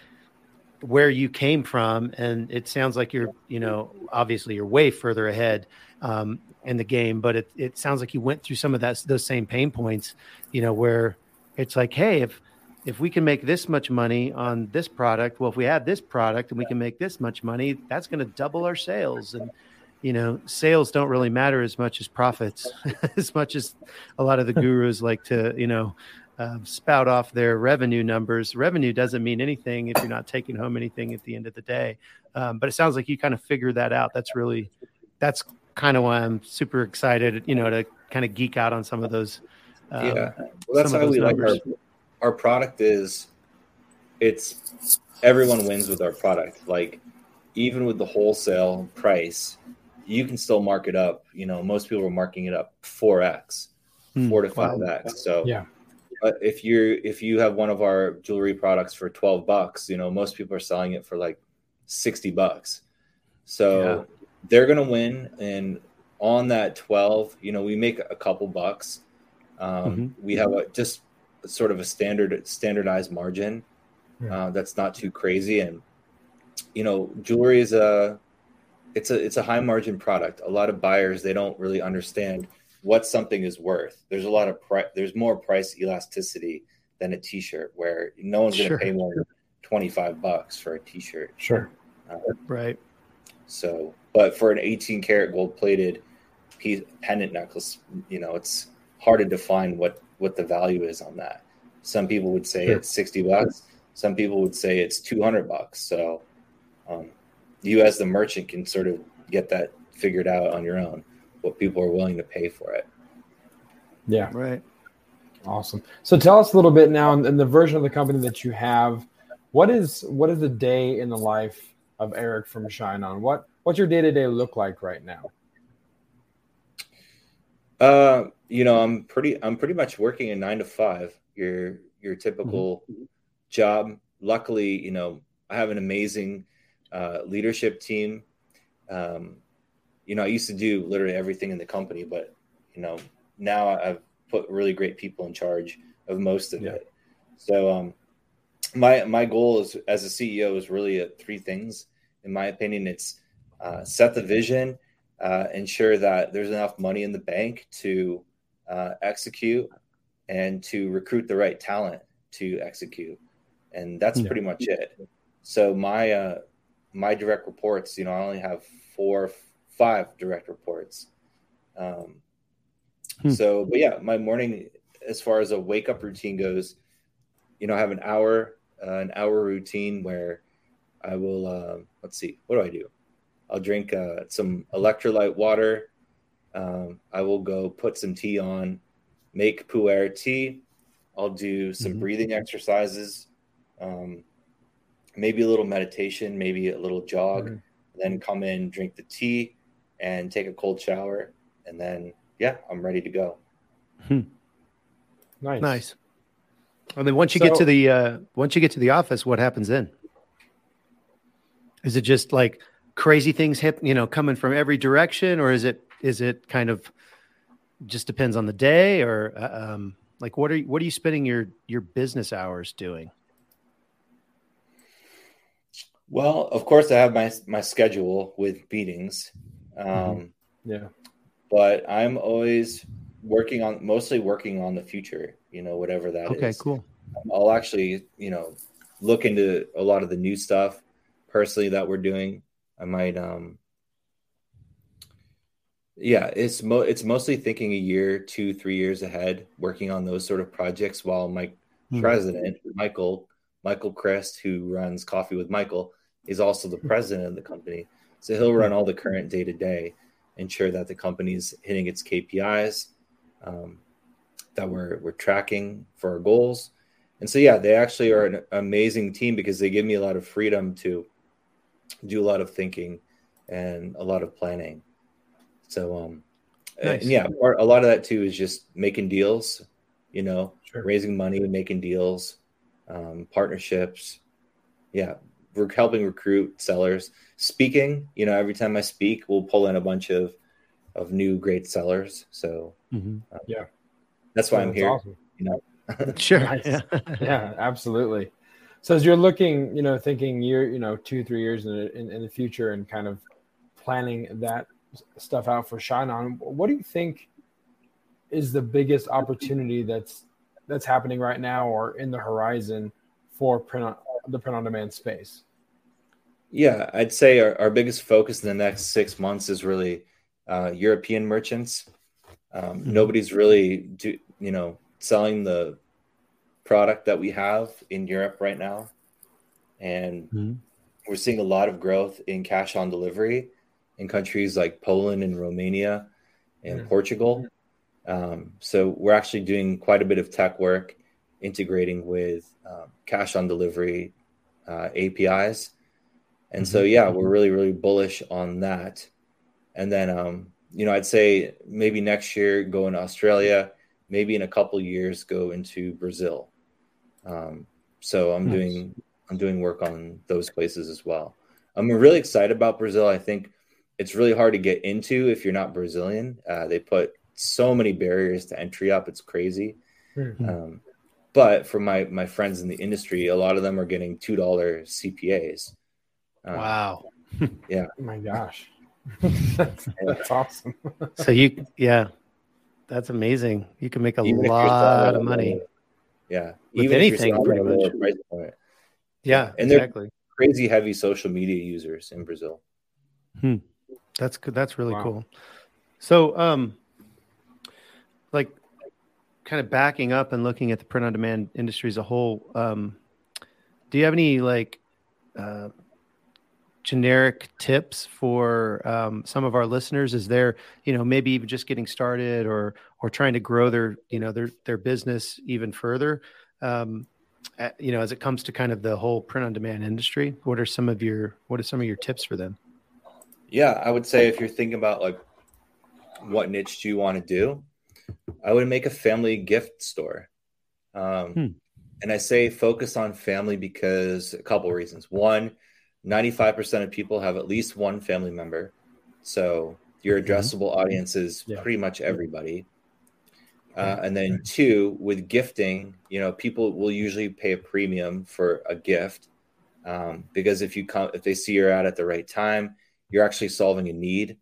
where you came from, and it sounds like you're, you know, obviously you're way further ahead um, in the game, but it it sounds like you went through some of that those same pain points, you know, where it's like, hey, if if we can make this much money on this product, well, if we add this product and we can make this much money, that's going to double our sales and you know, sales don't really matter as much as profits, as much as a lot of the gurus like to, you know, uh, spout off their revenue numbers. Revenue doesn't mean anything if you're not taking home anything at the end of the day. Um, but it sounds like you kind of figured that out. That's really, that's kind of why I'm super excited, you know, to kind of geek out on some of those. Um, yeah, well, that's how we numbers. like our, our product is. It's everyone wins with our product. Like even with the wholesale price, you can still mark it up. You know, most people are marking it up four x, hmm. four to five x. So yeah. But if you're if you have one of our jewelry products for twelve bucks, you know most people are selling it for like sixty bucks. So yeah. they're gonna win, and on that twelve, you know, we make a couple bucks. Um, mm-hmm. We have a just sort of a standard standardized margin yeah. uh, that's not too crazy, and you know, jewelry is a it's a it's a high margin product. A lot of buyers they don't really understand what something is worth. There's a lot of price. There's more price elasticity than a T-shirt, where no one's going to pay more than twenty five bucks for a T-shirt. Sure. Uh, right. So, but for an 18 karat gold plated piece pendant necklace, you know, it's hard to define what what the value is on that. Some people would say sure. it's 60 bucks. Some people would say it's 200 bucks. So, um, you as the merchant can sort of get that figured out on your own what people are willing to pay for it. Yeah. Right. Awesome. So tell us a little bit now in, the version of the company that you have what is what is the day in the life of eric from shine on? What what's your day-to-day look like right now? Uh you know i'm pretty i'm pretty much working a nine to five your your typical mm-hmm. job. Luckily you know i have an amazing uh, leadership team. Um, you know, I used to do literally everything in the company, but you know, now I've put really great people in charge of most of yeah. it. So, um, my my goal is as a CEO is really uh, three things. In my opinion, it's uh, set the vision, uh, ensure that there's enough money in the bank to uh, execute, and to recruit the right talent to execute, and that's yeah. pretty much it. So my uh, my direct reports, you know, I only have four, five direct reports. Um, hmm. So, but yeah, my morning as far as a wake up routine goes, you know, I have an hour, uh, an hour routine where I will, uh, let's see, what do I do? I'll drink uh, some electrolyte water. Um, I will go put some tea on, make pu'er tea. I'll do some mm-hmm. breathing exercises, um, maybe a little meditation, maybe a little jog, mm-hmm. then come in, drink the tea, and take a cold shower, and then yeah, I'm ready to go. Hmm. Nice, nice. And then once you so, get to the uh, once you get to the office, what happens then? Is it just like crazy things hip, you know, coming from every direction, or is it is it kind of just depends on the day, or uh, um, like what are you, what are you spending your your business hours doing? Well, of course, I have my my schedule with meetings. Mm-hmm. Um, mm-hmm. Yeah, but I'm always working on mostly working on the future. You know, whatever that okay, is. cool. I'll actually, you know, look into a lot of the new stuff personally that we're doing. I might, um, yeah, it's mo- it's mostly thinking a year, two, three years ahead, working on those sort of projects. While my mm-hmm. president, Michael Michael Christ, who runs Coffee with Michael, is also the president of the company. So he'll run all the current day to day, ensure that the company's hitting its KPIs, um, that we're we're tracking for our goals. And so yeah, they actually are an amazing team because they give me a lot of freedom to do a lot of thinking and a lot of planning. So um nice. and yeah, part, a lot of that too is just making deals, you know, sure. raising money, and making deals, um, partnerships. Yeah, we're helping recruit sellers. Speaking, you know, every time I speak, we'll pull in a bunch of of new great sellers. So mm-hmm. uh, yeah, that's why I'm here. Awesome. You know, sure. yeah. yeah, absolutely. So as you're looking, you know, thinking year, you know, two, three years in, in, in the future, and kind of planning that stuff out for Shine On, what do you think is the biggest opportunity that's that's happening right now or in the horizon for print on, the print on demand space? Yeah, I'd say our, our biggest focus in the next six months is really uh, European merchants. Um, mm-hmm. Nobody's really, do, you know, selling the product that we have in Europe right now, and mm-hmm. we're seeing a lot of growth in cash on delivery in countries like Poland and Romania and mm-hmm. Portugal. Um, so we're actually doing quite a bit of tech work integrating with um, cash on delivery uh, APIs. And mm-hmm. so, yeah, we're really, really bullish on that. And then, um, you know, I'd say maybe next year go in Australia, maybe in a couple years go into Brazil. Um, so I'm nice. doing I'm doing work on those places as well. I'm really excited about Brazil. I think it's really hard to get into if you're not Brazilian. Uh, they put so many barriers to entry up; it's crazy. Mm-hmm. Um, but for my my friends in the industry, a lot of them are getting two dollar CPAs. Um, wow! Yeah. oh my gosh, that's, that's awesome. so you, yeah, that's amazing. You can make a Even lot of money. Yeah, with Even anything, pretty much. Yeah, and exactly. they're crazy heavy social media users in Brazil. Hmm. That's good. That's really wow. cool. So, um, like, kind of backing up and looking at the print on demand industry as a whole, um, do you have any like uh, generic tips for um, some of our listeners? Is there, you know, maybe even just getting started or or trying to grow their, you know, their their business even further? Um, at, you know, as it comes to kind of the whole print on demand industry, what are some of your what are some of your tips for them? Yeah, I would say if you're thinking about like what niche do you want to do, I would make a family gift store. Um, hmm. And I say focus on family because a couple reasons. One, 95% of people have at least one family member. So your mm-hmm. addressable mm-hmm. audience is yeah. pretty much everybody. Uh, and then two, with gifting, you know, people will usually pay a premium for a gift um, because if you come, if they see you're out at the right time, you're actually solving a need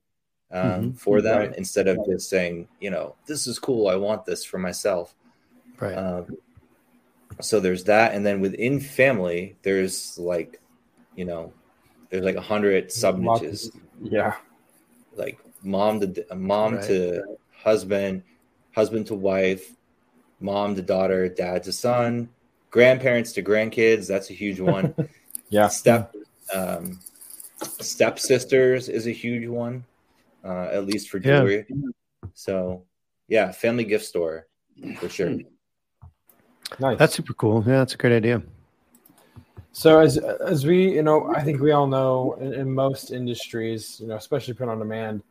um, mm-hmm. for them right. instead of just saying, you know, this is cool, I want this for myself. Right. Um, so there's that, and then within family, there's like you know, there's like a hundred sub niches. Yeah. Like mom to mom right. to husband, husband to wife, mom to daughter, dad to son, grandparents to grandkids. That's a huge one. yeah. Step um, step sisters is a huge one, uh, at least for jewelry. Yeah. So, yeah, family gift store for sure. Nice. That's super cool. Yeah, that's a great idea. So as as we you know, I think we all know in, in, most industries, you know, especially print on demand,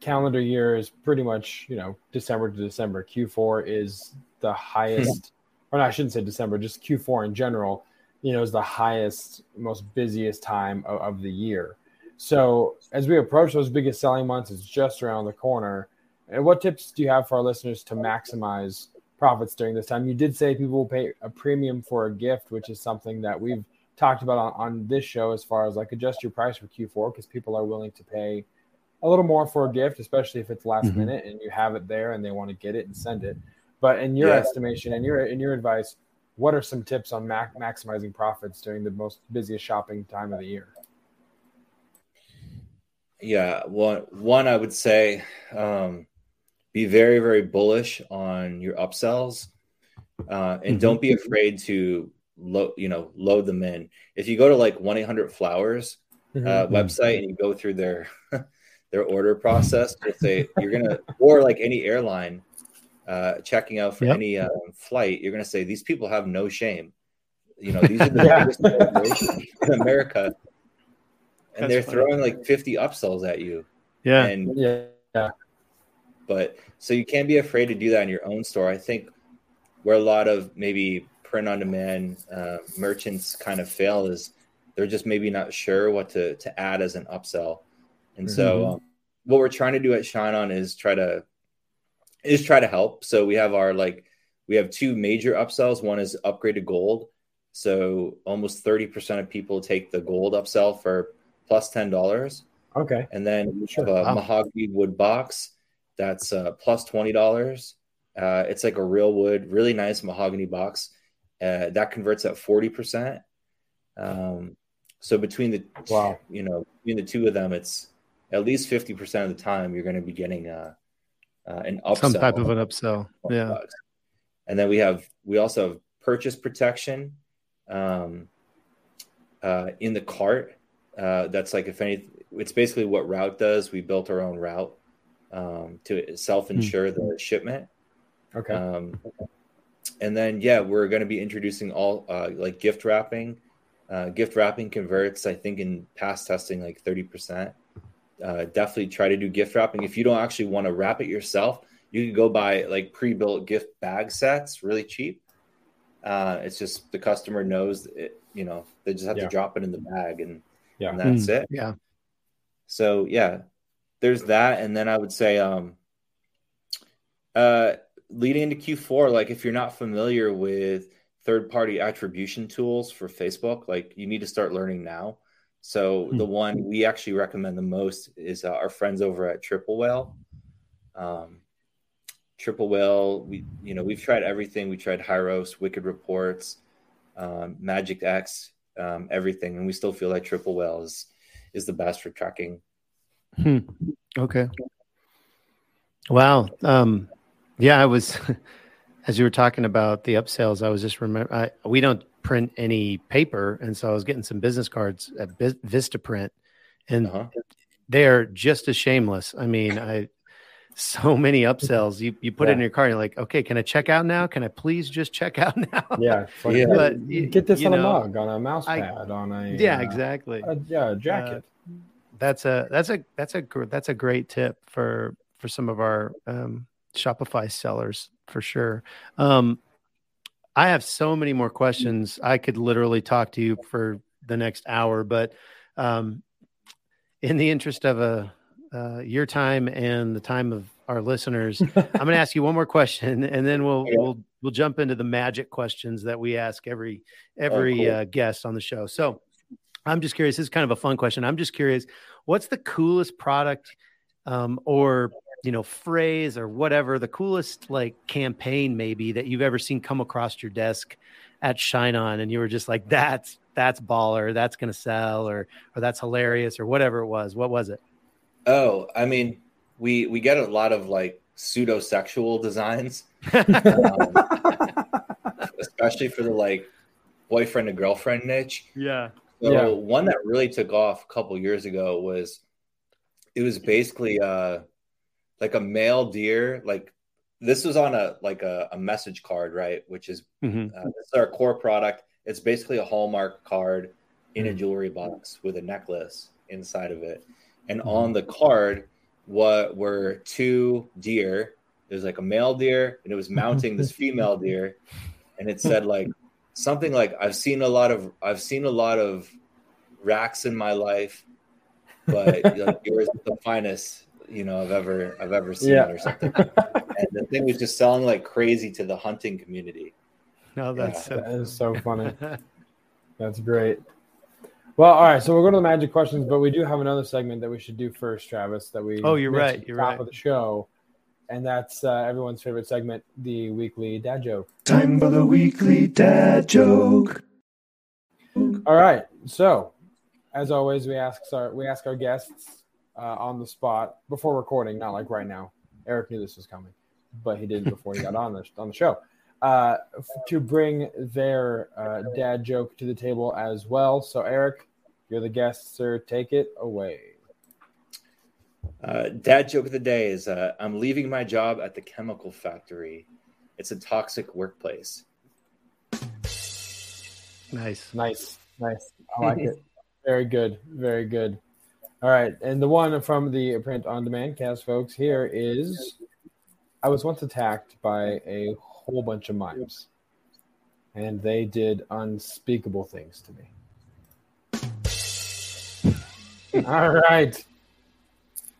calendar year is pretty much you know December to December. Q4 is the highest, or no, I shouldn't say December, just Q4 in general. You know, is the highest, most busiest time of, of the year. So as we approach those biggest selling months, it's just around the corner. And what tips do you have for our listeners to maximize profits during this time. You did say people will pay a premium for a gift, which is something that we've talked about on, on this show as far as like adjust your price for Q4 because people are willing to pay a little more for a gift, especially if it's last mm-hmm. minute and you have it there and they want to get it and send it. But in your yeah. estimation and your in your advice, what are some tips on mac- maximizing profits during the most busiest shopping time of the year? Yeah, one one I would say um, be very very bullish on your upsells uh, and mm-hmm. don't be afraid to load you know load them in if you go to like 1-800-flowers mm-hmm. uh, website and you go through their their order process to say you're gonna or like any airline uh, checking out for yep. any um, flight you're gonna say these people have no shame you know these are the biggest in america and That's they're funny. throwing like 50 upsells at you yeah and yeah but so you can't be afraid to do that in your own store. I think where a lot of maybe print on demand uh, merchants kind of fail is they're just maybe not sure what to to add as an upsell. And mm-hmm. so um, what we're trying to do at Shine On is try to is try to help. So we have our like we have two major upsells. One is upgrade to gold. So almost 30% of people take the gold upsell for plus $10. Okay. And then we have a wow. mahogany wood box that's uh, plus twenty dollars. Uh, it's like a real wood, really nice mahogany box. Uh, that converts at forty percent. Um, so between the wow, you know, between the two of them, it's at least fifty percent of the time you're going to be getting uh, uh, an upsell, some type of an upsell. Yeah, bucks. and then we have we also have purchase protection um, uh, in the cart. Uh, that's like if any, it's basically what Route does. We built our own route um, to self-insure mm-hmm. the shipment. Okay. Um, and then yeah, we're going to be introducing all uh, like gift wrapping. Uh, gift wrapping converts, I think, in past testing like thirty percent. Uh, definitely try to do gift wrapping. If you don't actually want to wrap it yourself, you can go buy like pre-built gift bag sets, really cheap. Uh, it's just the customer knows it. You know, they just have yeah. to drop it in the bag, and, yeah. and that's mm, it. Yeah. So yeah, there's that, and then I would say, um, uh, leading into Q4, like if you're not familiar with third-party attribution tools for Facebook, like you need to start learning now. So mm-hmm. the one we actually recommend the most is uh, our friends over at Triple Whale. Um, Triple Whale, we you know we've tried everything. We tried Hyros, Wicked Reports, um, Magic X, um, everything, and we still feel like Triple Whale is is the best for tracking Hmm. Okay. Wow. Um, yeah, I was as you were talking about the upsells. I was just remember I, we don't print any paper, and so I was getting some business cards at Vista Print, and uh-huh. they're just as shameless. I mean, I so many upsells. You you put yeah. it in your car. You're like, okay, can I check out now? Can I please just check out now? Yeah, yeah. But you, get this on know, a mug, on a mouse pad, I, on a yeah, uh, exactly. A, yeah, a jacket. Uh, that's a that's a that's a that's a great tip for for some of our um, Shopify sellers for sure. Um, I have so many more questions. I could literally talk to you for the next hour, but um, in the interest of a uh, your time and the time of our listeners, I'm going to ask you one more question, and then we'll we'll we'll jump into the magic questions that we ask every every oh, cool. uh, guest on the show. So, I'm just curious. This is kind of a fun question. I'm just curious what's the coolest product um, or you know phrase or whatever the coolest like campaign maybe that you've ever seen come across your desk at shine on and you were just like that's that's baller that's gonna sell or or that's hilarious or whatever it was what was it oh i mean we we get a lot of like pseudo sexual designs, um, especially for the like boyfriend and girlfriend niche. Yeah. So Yeah. one that really took off a couple years ago was it was basically uh like a male deer like this was on a like a, a message card right which is Mhm. uh, this is our core product it's basically a hallmark card in a Mhm. jewelry box with a necklace inside of it and Mhm. on the card what were two deer it was like a male deer and it was mounting this female deer and it said like something like i've seen a lot of i've seen a lot of racks in my life but like, yours is the finest you know i've ever i've ever seen Yeah. or something and the thing was just selling like crazy to the hunting community No, that's That so is so funny. That's great. Well, all right. So we'll go to the magic questions, but we do have another segment that we should do first, Travis. That we Oh, you're right, you're top right. of the show, and that's uh, everyone's favorite segment, the weekly dad joke. Time for the weekly dad joke. All right. So, as always, we ask our we ask our guests uh, on the spot before recording, not like right now. Eric knew this was coming, but he didn't before he got on the on the show. Uh, f- to bring their uh, dad joke to the table as well. So, Eric, you're the guest, sir. Take it away. uh, dad joke of the day is uh, i'm leaving my job at the chemical factory it's a toxic workplace nice. Nice, nice. I like it. Very good, very good. All right, and the one from the print on demand cast, folks, here is I was once attacked by a whole bunch of mimes, and they did unspeakable things to me. All right.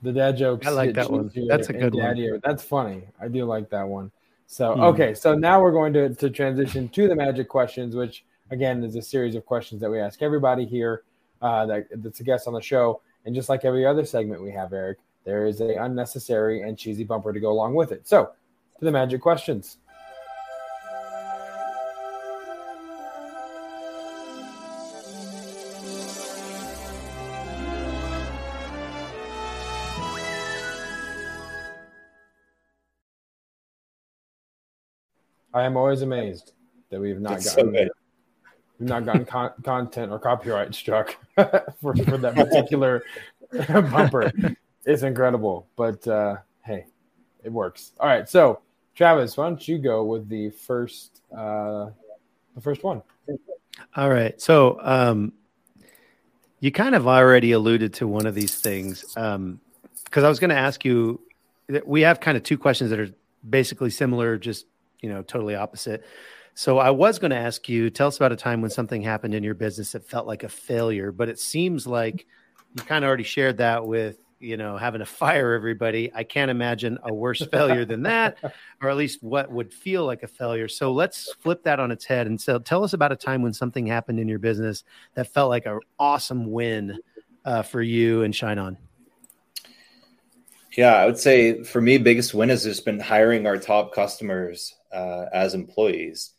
The dad jokes. I like that one. That's a good one. That's funny. I do like that one. So Hmm. okay, so now we're going to, to transition to the magic questions, which again is a series of questions that we ask everybody here uh, that, that's a guest on the show. And just like every other segment we have, Eric, there is a unnecessary and cheesy bumper to go along with it. So to the magic questions. I am always amazed that we've not That's so gotten good. we've not gotten con- content or copyright struck for, for that particular bumper. It's incredible, but uh, hey, it works. All right, so Travis, why don't you go with the first uh, the first one? All right. So, um, you kind of already alluded to one of these things because I was going to ask you. We have kind of two questions that are basically similar, just you know, totally opposite. So, I was going to ask you, tell us about a time when something happened in your business that felt like a failure, but it seems like you kind of already shared that with you know having to fire everybody. I can't imagine a worse failure than that, or at least what would feel like a failure. So let's flip that on its head and so tell us about a time when something happened in your business that felt like an awesome win uh, for you and Shine On. Yeah, I would say for me, biggest win has just been hiring our top customers uh, as employees.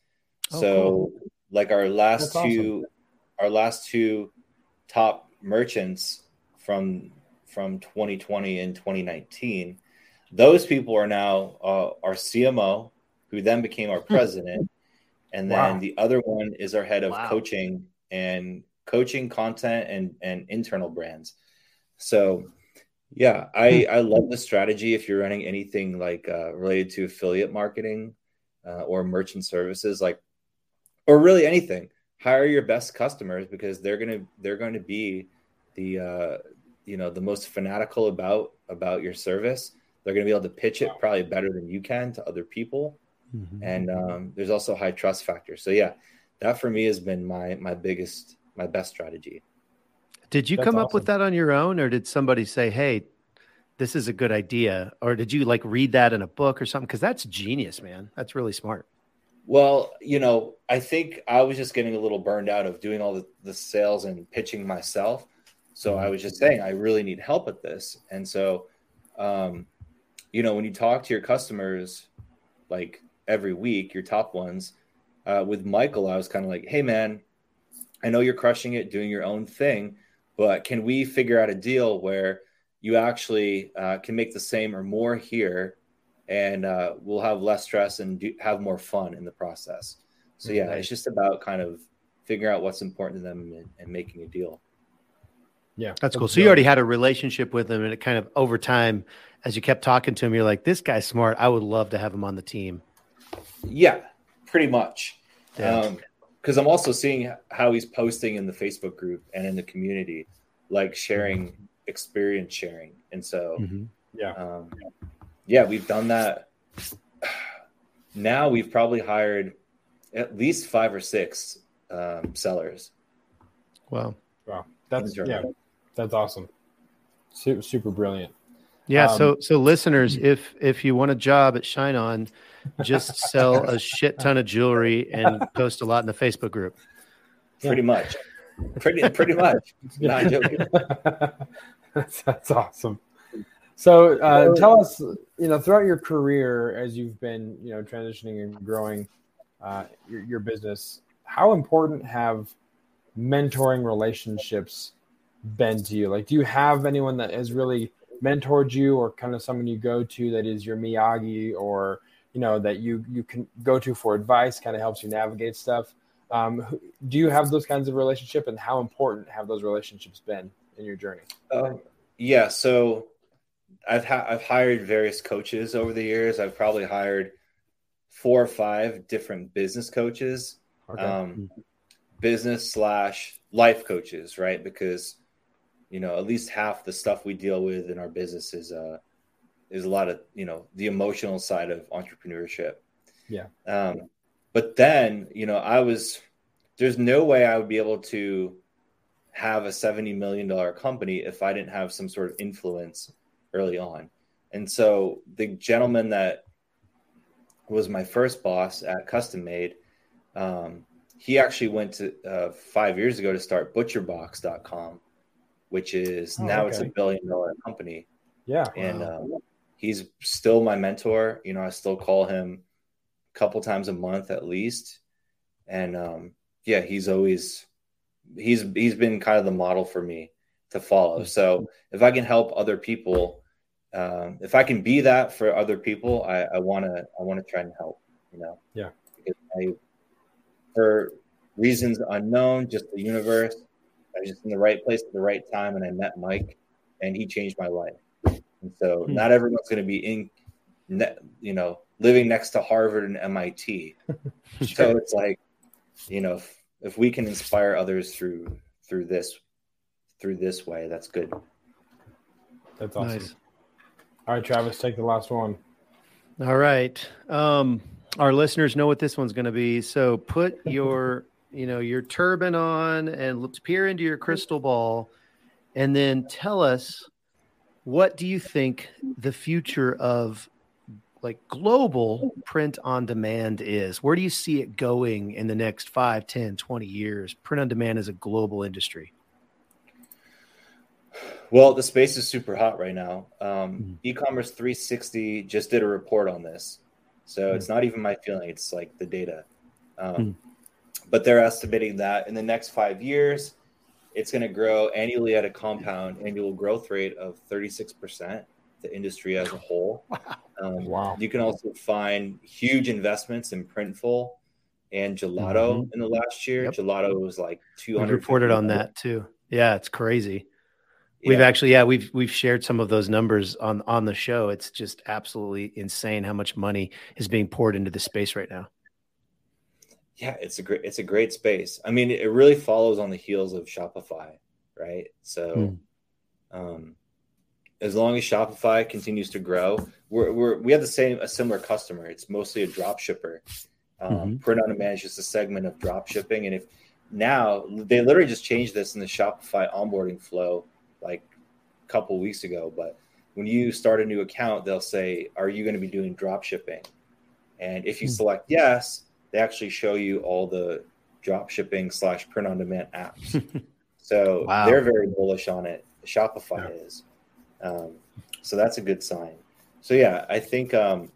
Oh, so, cool. like our last That's two, our last two top merchants from from 2020 and 2019, those people are now uh, our CMO, who then became our president, and then Wow. the other one is our head of Wow. coaching and coaching content and and internal brands. So yeah, I I love the strategy if you're running anything like uh, related to affiliate marketing uh, or merchant services, like or really anything. Hire your best customers because they're gonna they're going to be the uh, you know the most fanatical about about your service. They're going to be able to pitch it probably better than you can to other people, and um, there's also high trust factor. So yeah, that for me has been my my biggest my best strategy. Did you That's come up with that on your own, or did somebody say, "Hey, this is a good idea," or did you like read that in a book or something? Because that's genius, man. That's really smart. Well, you know, I think I was just getting a little burned out of doing all the, the sales and pitching myself. So I was just saying, I really need help at this. And so, um, you know, when you talk to your customers like every week, your top ones, uh, with Michael, I was kind of like, hey, man, I know you're crushing it, doing your own thing, but can we figure out a deal where you actually uh, can make the same or more here and uh, we'll have less stress and do, have more fun in the process. So yeah, it's just about kind of figuring out what's important to them and, and making a deal. Yeah, That's cool. So you already had a relationship with him, and it kind of over time, as you kept talking to him, you're like, "This guy's smart. I would love to have him on the team." Yeah, pretty much. Yeah. Because I'm also seeing how he's posting in the Facebook group and in the community, like sharing experience sharing, and so Mhm. yeah. um, yeah, we've done that. Now we've probably hired at least five or six um, sellers. Wow. Wow, that's yeah, that's awesome. Super, super brilliant. Yeah. Um, so so listeners, if if you want a job at Shine On, just sell a shit ton of jewelry and post a lot in the Facebook group. Pretty much, pretty pretty much. Not joking. that's, that's awesome. So uh, tell us, you know, throughout your career as you've been, you know, transitioning and growing uh, your, your business, how important have mentoring relationships been to you? Like, do you have anyone that has really mentored you, or kind of someone you go to that is your Miyagi, or you know that you you can go to for advice, kind of helps you navigate stuff? Um, do you have those kinds of relationship, and how important have those relationships been in your journey? Um, yeah, so I've ha- I've hired various coaches over the years. I've probably hired four or five different business coaches, Okay. um, business slash life coaches, right? Because you know at least half the stuff we deal with in our business is uh is a lot of you know the emotional side of entrepreneurship. Yeah. Um, but then you know I was there's no way I would be able to have a 70 million dollar company if I didn't have some sort of influence early on. And so the gentleman that was my first boss at Custom Made, um, he actually went to uh, five years ago to start butcherbox.com, which is Oh, now it's a billion dollar company. yeah. And um, he's still my mentor. You know, I still call him a couple times a month at least. And um, yeah, he's always he's he's been kind of the model for me to follow. So if I can help other people, um, if I can be that for other people, I, I wanna I wanna try and help. You know. Yeah. Because I, for reasons unknown, just the universe, I was just in the right place at the right time, and I met Mike, and he changed my life. And so Hmm. not everyone's going to be in, ne- you know, living next to Harvard and MIT. So it's like, you know, if, if we can inspire others through through this through this way, that's good. That's awesome. Nice. All right, Travis, take the last one. All right. Um, our listeners know what this one's going to be. So put your, you know, your turban on and peer into your crystal ball, and then tell us what do you think the future of like global print on demand is? Where do you see it going in the next 5, 10, 20 years? Print on demand is a global industry. Well, the space is super hot right now. Um, Mhm. E-commerce 360 just did a report on this, so it's not even my feeling; it's like the data. Um, But they're estimating that in the next five years, it's going to grow annually at a compound annual growth rate of 36 percent. The industry as a whole. Um, Wow. You can also find huge investments in Printful and Gelato in the last year. Yep. Gelato was like We've 200 reported on that too. Yeah, it's crazy. We've actually, yeah, we've we've shared some of those numbers on on the show. It's just absolutely insane how much money is being poured into the space right now. yeah it's a great it's a great space i mean it really follows on the heels of shopify right so um as long as shopify continues to grow we're, we're we have the same a similar customer it's mostly a drop shipper um, Mhm. print on demand is just a segment of drop shipping and if now they literally just changed this in the shopify onboarding flow like a couple weeks ago but when you start a new account they'll say are you going to be doing drop shipping and if you Hmm. select yes they actually show you all the drop shipping slash print on demand apps. so Wow. they're very bullish on it. Shopify is. Um, so that's a good sign. So yeah, I think um,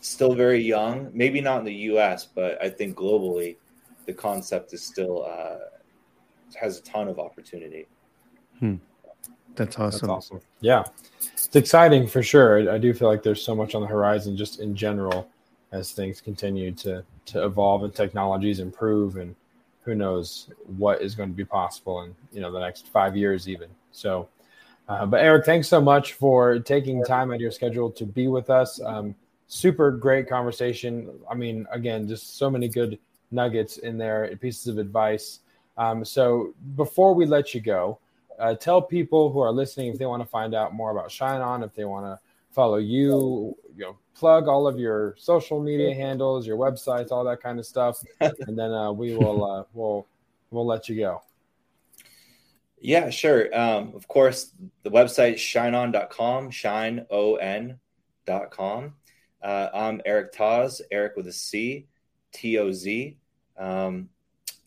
still very young, maybe not in the US, but I think globally the concept is still uh, has a ton of opportunity. That's awesome. That's awesome. Yeah, it's exciting for sure. I, I do feel like there's so much on the horizon, just in general, as things continue to to evolve and technologies improve, and who knows what is going to be possible in you know the next five years even. So, uh, but Eric, thanks so much for taking time out of your schedule to be with us. Um, super great conversation. I mean, again, just so many good nuggets in there, pieces of advice. Um, so before we let you go, uh, tell people who are listening if they want to find out more about Shine On, if they want to follow you, you know, plug all of your social media handles, your websites, all that kind of stuff, and then uh, we will uh, we'll we'll let you go. Yeah, sure. Um, of course, the website shineon.com, shine o n.com. Uh, I'm Eric Toz, Eric with a C, T O Z. Um,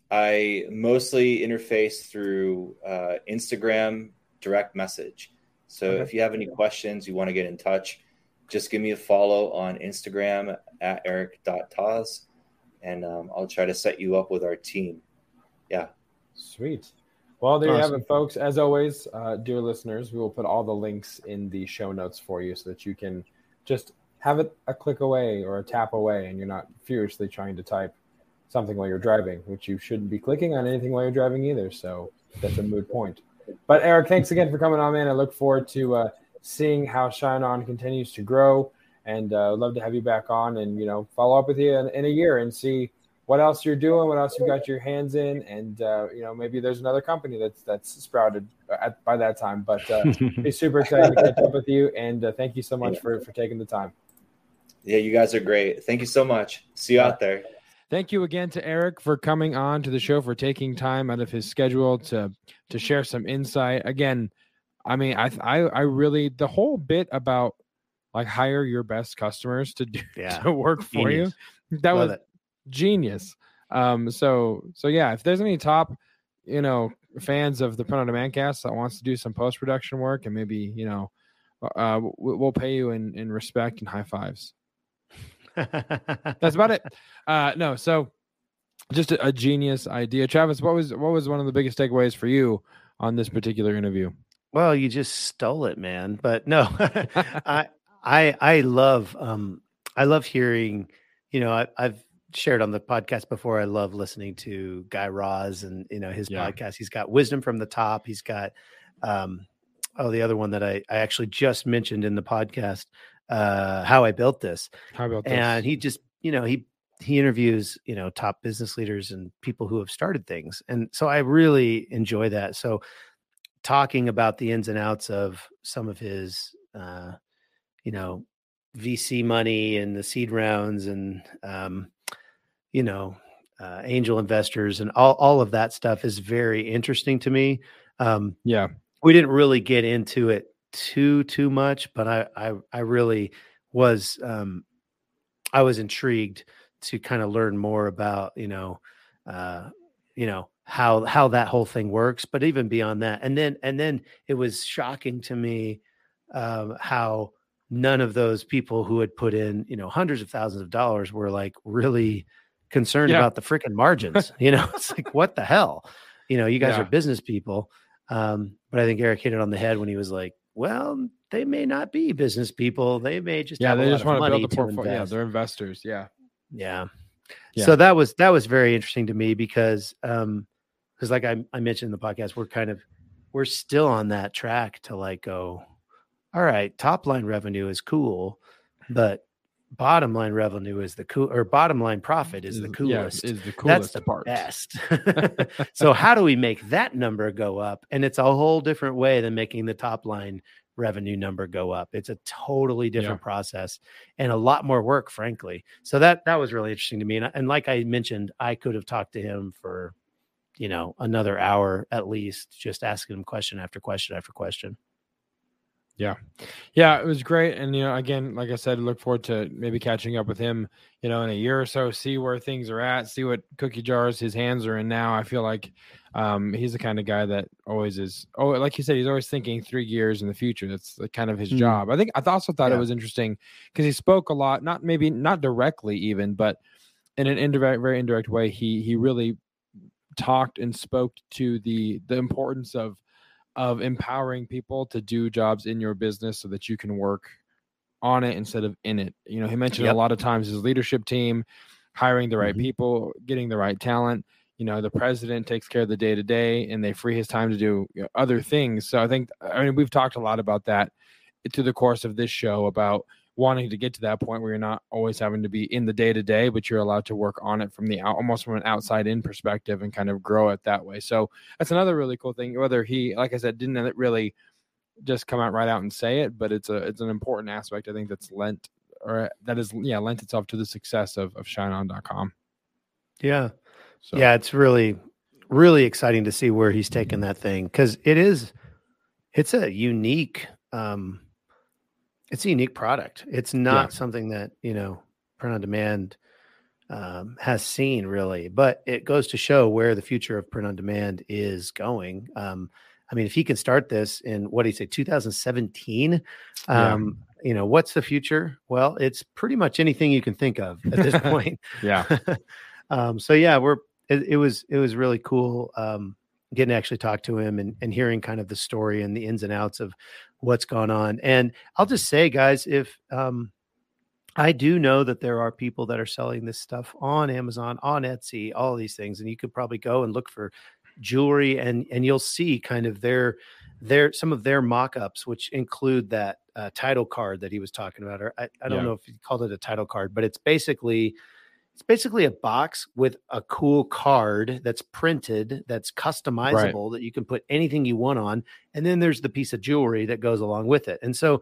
I mostly interface through uh, Instagram direct message. So okay. if you have any questions, you want to get in touch, just give me a follow on Instagram at eric.toz and um, I'll try to set you up with our team. Yeah. Sweet. Well, there awesome. you have it, folks. As always, uh, dear listeners, we will put all the links in the show notes for you so that you can just have it a click away or a tap away and you're not furiously trying to type something while you're driving, which you shouldn't be clicking on anything while you're driving either. So that's a moot point. But Eric, thanks again for coming on, man. I look forward to uh, seeing how Shine On continues to grow, and uh, I'd love to have you back on and you know follow up with you in, in, a year and see what else you're doing, what else you've got your hands in, and uh, you know maybe there's another company that's that's sprouted at, by that time. But uh, be super excited to catch up with you, and uh, thank you so much for for taking the time. Yeah, you guys are great. Thank you so much. See you out there. Thank you again to Eric for coming on to the show for taking time out of his schedule to to share some insight. Again, I mean, I I, I really the whole bit about like hire your best customers to do yeah. to work for genius. you. That Love was it. Genius. Um, so so yeah, if there's any top, you know, fans of the Print on Demand cast that wants to do some post production work and maybe you know, uh, we'll pay you in in respect and high fives. That's about it. Uh, no, so just a, a, genius idea. Travis, what was what was one of the biggest takeaways for you on this particular interview? Well, you just stole it, man. But no, I I I love um I love hearing, you know, I, I've shared on the podcast before. I love listening to Guy Raz and you know his yeah. podcast. He's got wisdom from the top. He's got um oh the other one that I, I actually just mentioned in the podcast uh, how I built this. How about this? And he just, you know, he he interviews, you know, top business leaders and people who have started things. And so I really enjoy that. So talking about the ins and outs of some of his uh, you know, VC money and the seed rounds and um, you know, uh, angel investors and all all of that stuff is very interesting to me. Um, yeah. We didn't really get into it too too much, but I I, I really was um, I was intrigued to kind of learn more about you know uh, you know how how that whole thing works. But even beyond that, and then and then it was shocking to me um, how none of those people who had put in you know hundreds of thousands of dollars were like really concerned yeah. about the freaking margins. you know, it's like what the hell. You know, you guys yeah. are business people. Um, but I think Eric hit it on the head when he was like, well, they may not be business people. They may just yeah, they just want to build a portfolio. Yeah, they're investors. Yeah. yeah, yeah. So that was that was very interesting to me because um because like I, I mentioned in the podcast, we're kind of we're still on that track to like go, all right, top line revenue is cool, but bottom line revenue is the cool or bottom line mm-hmm. profit is, is the coolest. Yeah, is the coolest That's the part. best. so how do we make that number go up? And it's a whole different way than making the top line revenue number go up. It's a totally different yeah. process and a lot more work, frankly. So that that was really interesting to me. And, and like I mentioned, I could have talked to him for, you know, another hour at least, just asking him question after question after question. Yeah. Yeah, it was great. And, you know, again, like I said, look forward to maybe catching up with him, you know, in a year or so, see where things are at, see what cookie jars his hands are in now. I feel like um, he's the kind of guy that always is, oh, like you said, he's always thinking three years in the future. That's kind of his mm job. I think I also thought yeah. it was interesting because he spoke a lot, not maybe not directly even, but in an indirect, very indirect way. He, he really talked and spoke to the, the importance of, of empowering people to do jobs in your business so that you can work on it instead of in it. You know, he mentioned Yep. a lot of times his leadership team, hiring the right Mhm. people, getting the right talent. You know, the president takes care of the day to day and they free his time to do you know, other things. So I think, I mean, we've talked a lot about that through the course of this show about wanting to get to that point where you're not always having to be in the day to day, but you're allowed to work on it from the out, almost from an outside in perspective and kind of grow it that way. So that's another really cool thing. Whether he, like I said, didn't really just come out right out and say it, but it's a it's an important aspect I think that's lent or that is yeah lent itself to the success of of shineon.com. Yeah. So Yeah, it's really, really exciting to see where he's taken that thing because it is, it's a unique, um, it's a unique product. It's not something that you know print on demand um, has seen really, but it goes to show where the future of print on demand is going. Um, I mean, if he can start this in what do you say, 2017? Yeah. Um, you know, what's the future? Well, it's pretty much anything you can think of at this point. yeah, um, so yeah, we're it, it was it was really cool um, getting to actually talk to him and and hearing kind of the story and the ins and outs of what's gone on. And I'll just say, guys, if um, I do know that there are people that are selling this stuff on Amazon, on Etsy, all these things, and you could probably go and look for jewelry and and you'll see kind of their their some of their mock-ups which include that uh, title card that he was talking about or i, I don't Yeah. know if he called it a title card but it's basically it's basically a box with a cool card that's printed that's customizable that you can put anything you want on and then there's the piece of jewelry that goes along with it. And so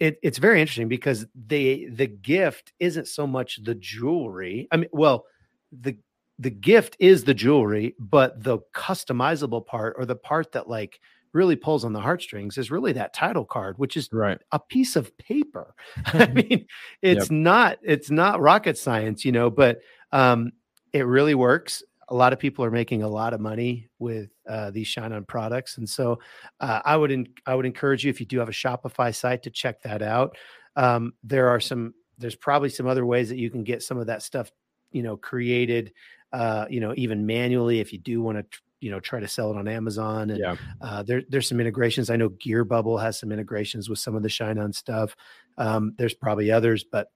it, it's very interesting because they the gift isn't so much the jewelry i mean well the the gift is the jewelry but the customizable part or the part that like really pulls on the heartstrings is really that title card which is right. a piece of paper. I mean, it's not it's not rocket science, you know, but um it really works. A lot of people are making a lot of money with uh, these Shine On products, and so uh, I would en- I would encourage you if you do have a Shopify site to check that out. Um, there are some there's probably some other ways that you can get some of that stuff, you know, created, uh, you know, even manually if you do want to, you know, try to sell it on Amazon and Yeah. uh, there, there's some integrations. I know Gear Bubble has some integrations with some of the Shine On stuff. Um, there's probably others, but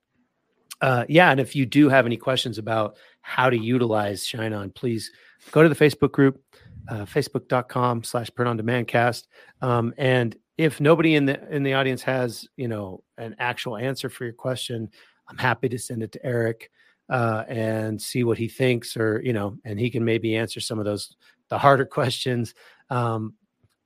uh, yeah. And if you do have any questions about how to utilize Shine On, please go to the Facebook group, uh, facebook.com slash print on demand cast. Um, and if nobody in the in the audience has you know an actual answer for your question, I'm happy to send it to Eric uh, and see what he thinks, or you know, and he can maybe answer some of those the harder questions. Um,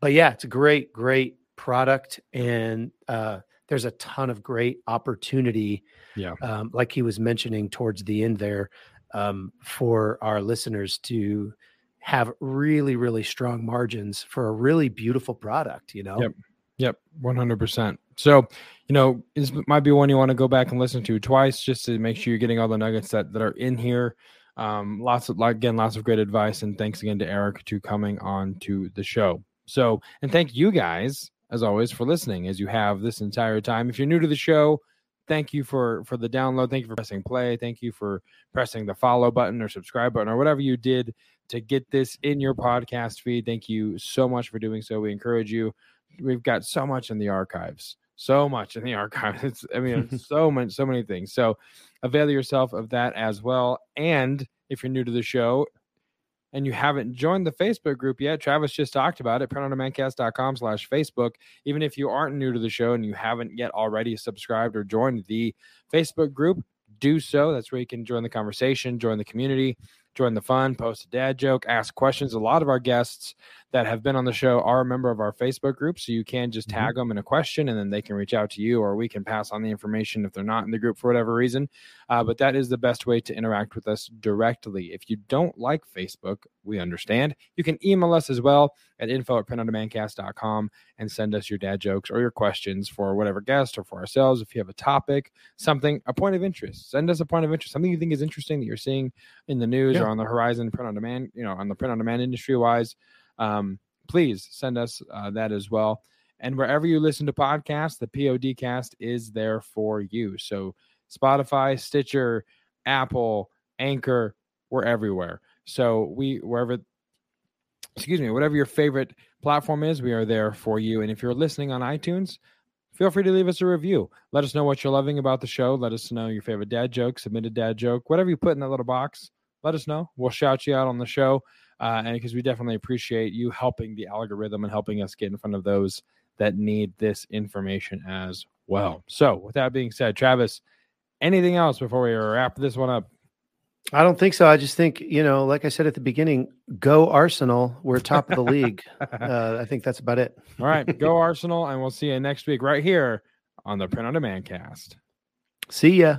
but yeah, it's a great, great product, and uh, there's a ton of great opportunity. Yeah. um, like he was mentioning towards the end there, um, for our listeners to have really, really strong margins for a really beautiful product. You know, Yep. Yep, one hundred percent. So, you know, this might be one you want to go back and listen to twice, just to make sure you're getting all the nuggets that that are in here. Um, lots of again, lots of great advice, and thanks again to Eric to coming on to the show. So, and thank you guys as always for listening as you have this entire time. If you're new to the show, thank you for for the download. Thank you for pressing play. Thank you for pressing the follow button or subscribe button or whatever you did to get this in your podcast feed. Thank you so much for doing so. We encourage you we've got so much in the archives so much in the archives it's i mean it's so much so many things. So avail yourself of that as well. And if you're new to the show and you haven't joined the facebook group yet travis just talked about it printondemandcast.com slash facebook. Even if you aren't new to the show and you haven't yet already subscribed or joined the facebook group do so. That's where you can join the conversation join the community join the fun post a dad joke ask questions a lot of our guests that have been on the show are a member of our Facebook group. So you can just Mhm. tag them in a question and then they can reach out to you or we can pass on the information if they're not in the group for whatever reason. Uh, but that is the best way to interact with us directly. If you don't like Facebook, we understand. You can email us as well at info at printondemandcast.com and send us your dad jokes or your questions for whatever guest or for ourselves. If you have a topic, something, a point of interest, send us a point of interest, something you think is interesting that you're seeing in the news Yeah. or on the horizon, print on demand, you know, on the print on demand industry wise um, please send us uh, that as well. And wherever you listen to podcasts, the PODcast is there for you. So Spotify, Stitcher, Apple, Anchor, we're everywhere. So we wherever excuse me, whatever your favorite platform is, we are there for you. And if you're listening on iTunes, feel free to leave us a review. Let us know what you're loving about the show. Let us know your favorite dad joke, submit a dad joke, whatever you put in that little box. Let us know. We'll shout you out on the show. Uh, and because we definitely appreciate you helping the algorithm and helping us get in front of those that need this information as well. So, with that being said, Travis, anything else before we wrap this one up? I don't think so. I just think, you know, like I said at the beginning, go Arsenal. We're top of the league. Uh, I think that's about it. All right. Go Arsenal. And we'll see you next week right here on the Print on Demand cast. See ya.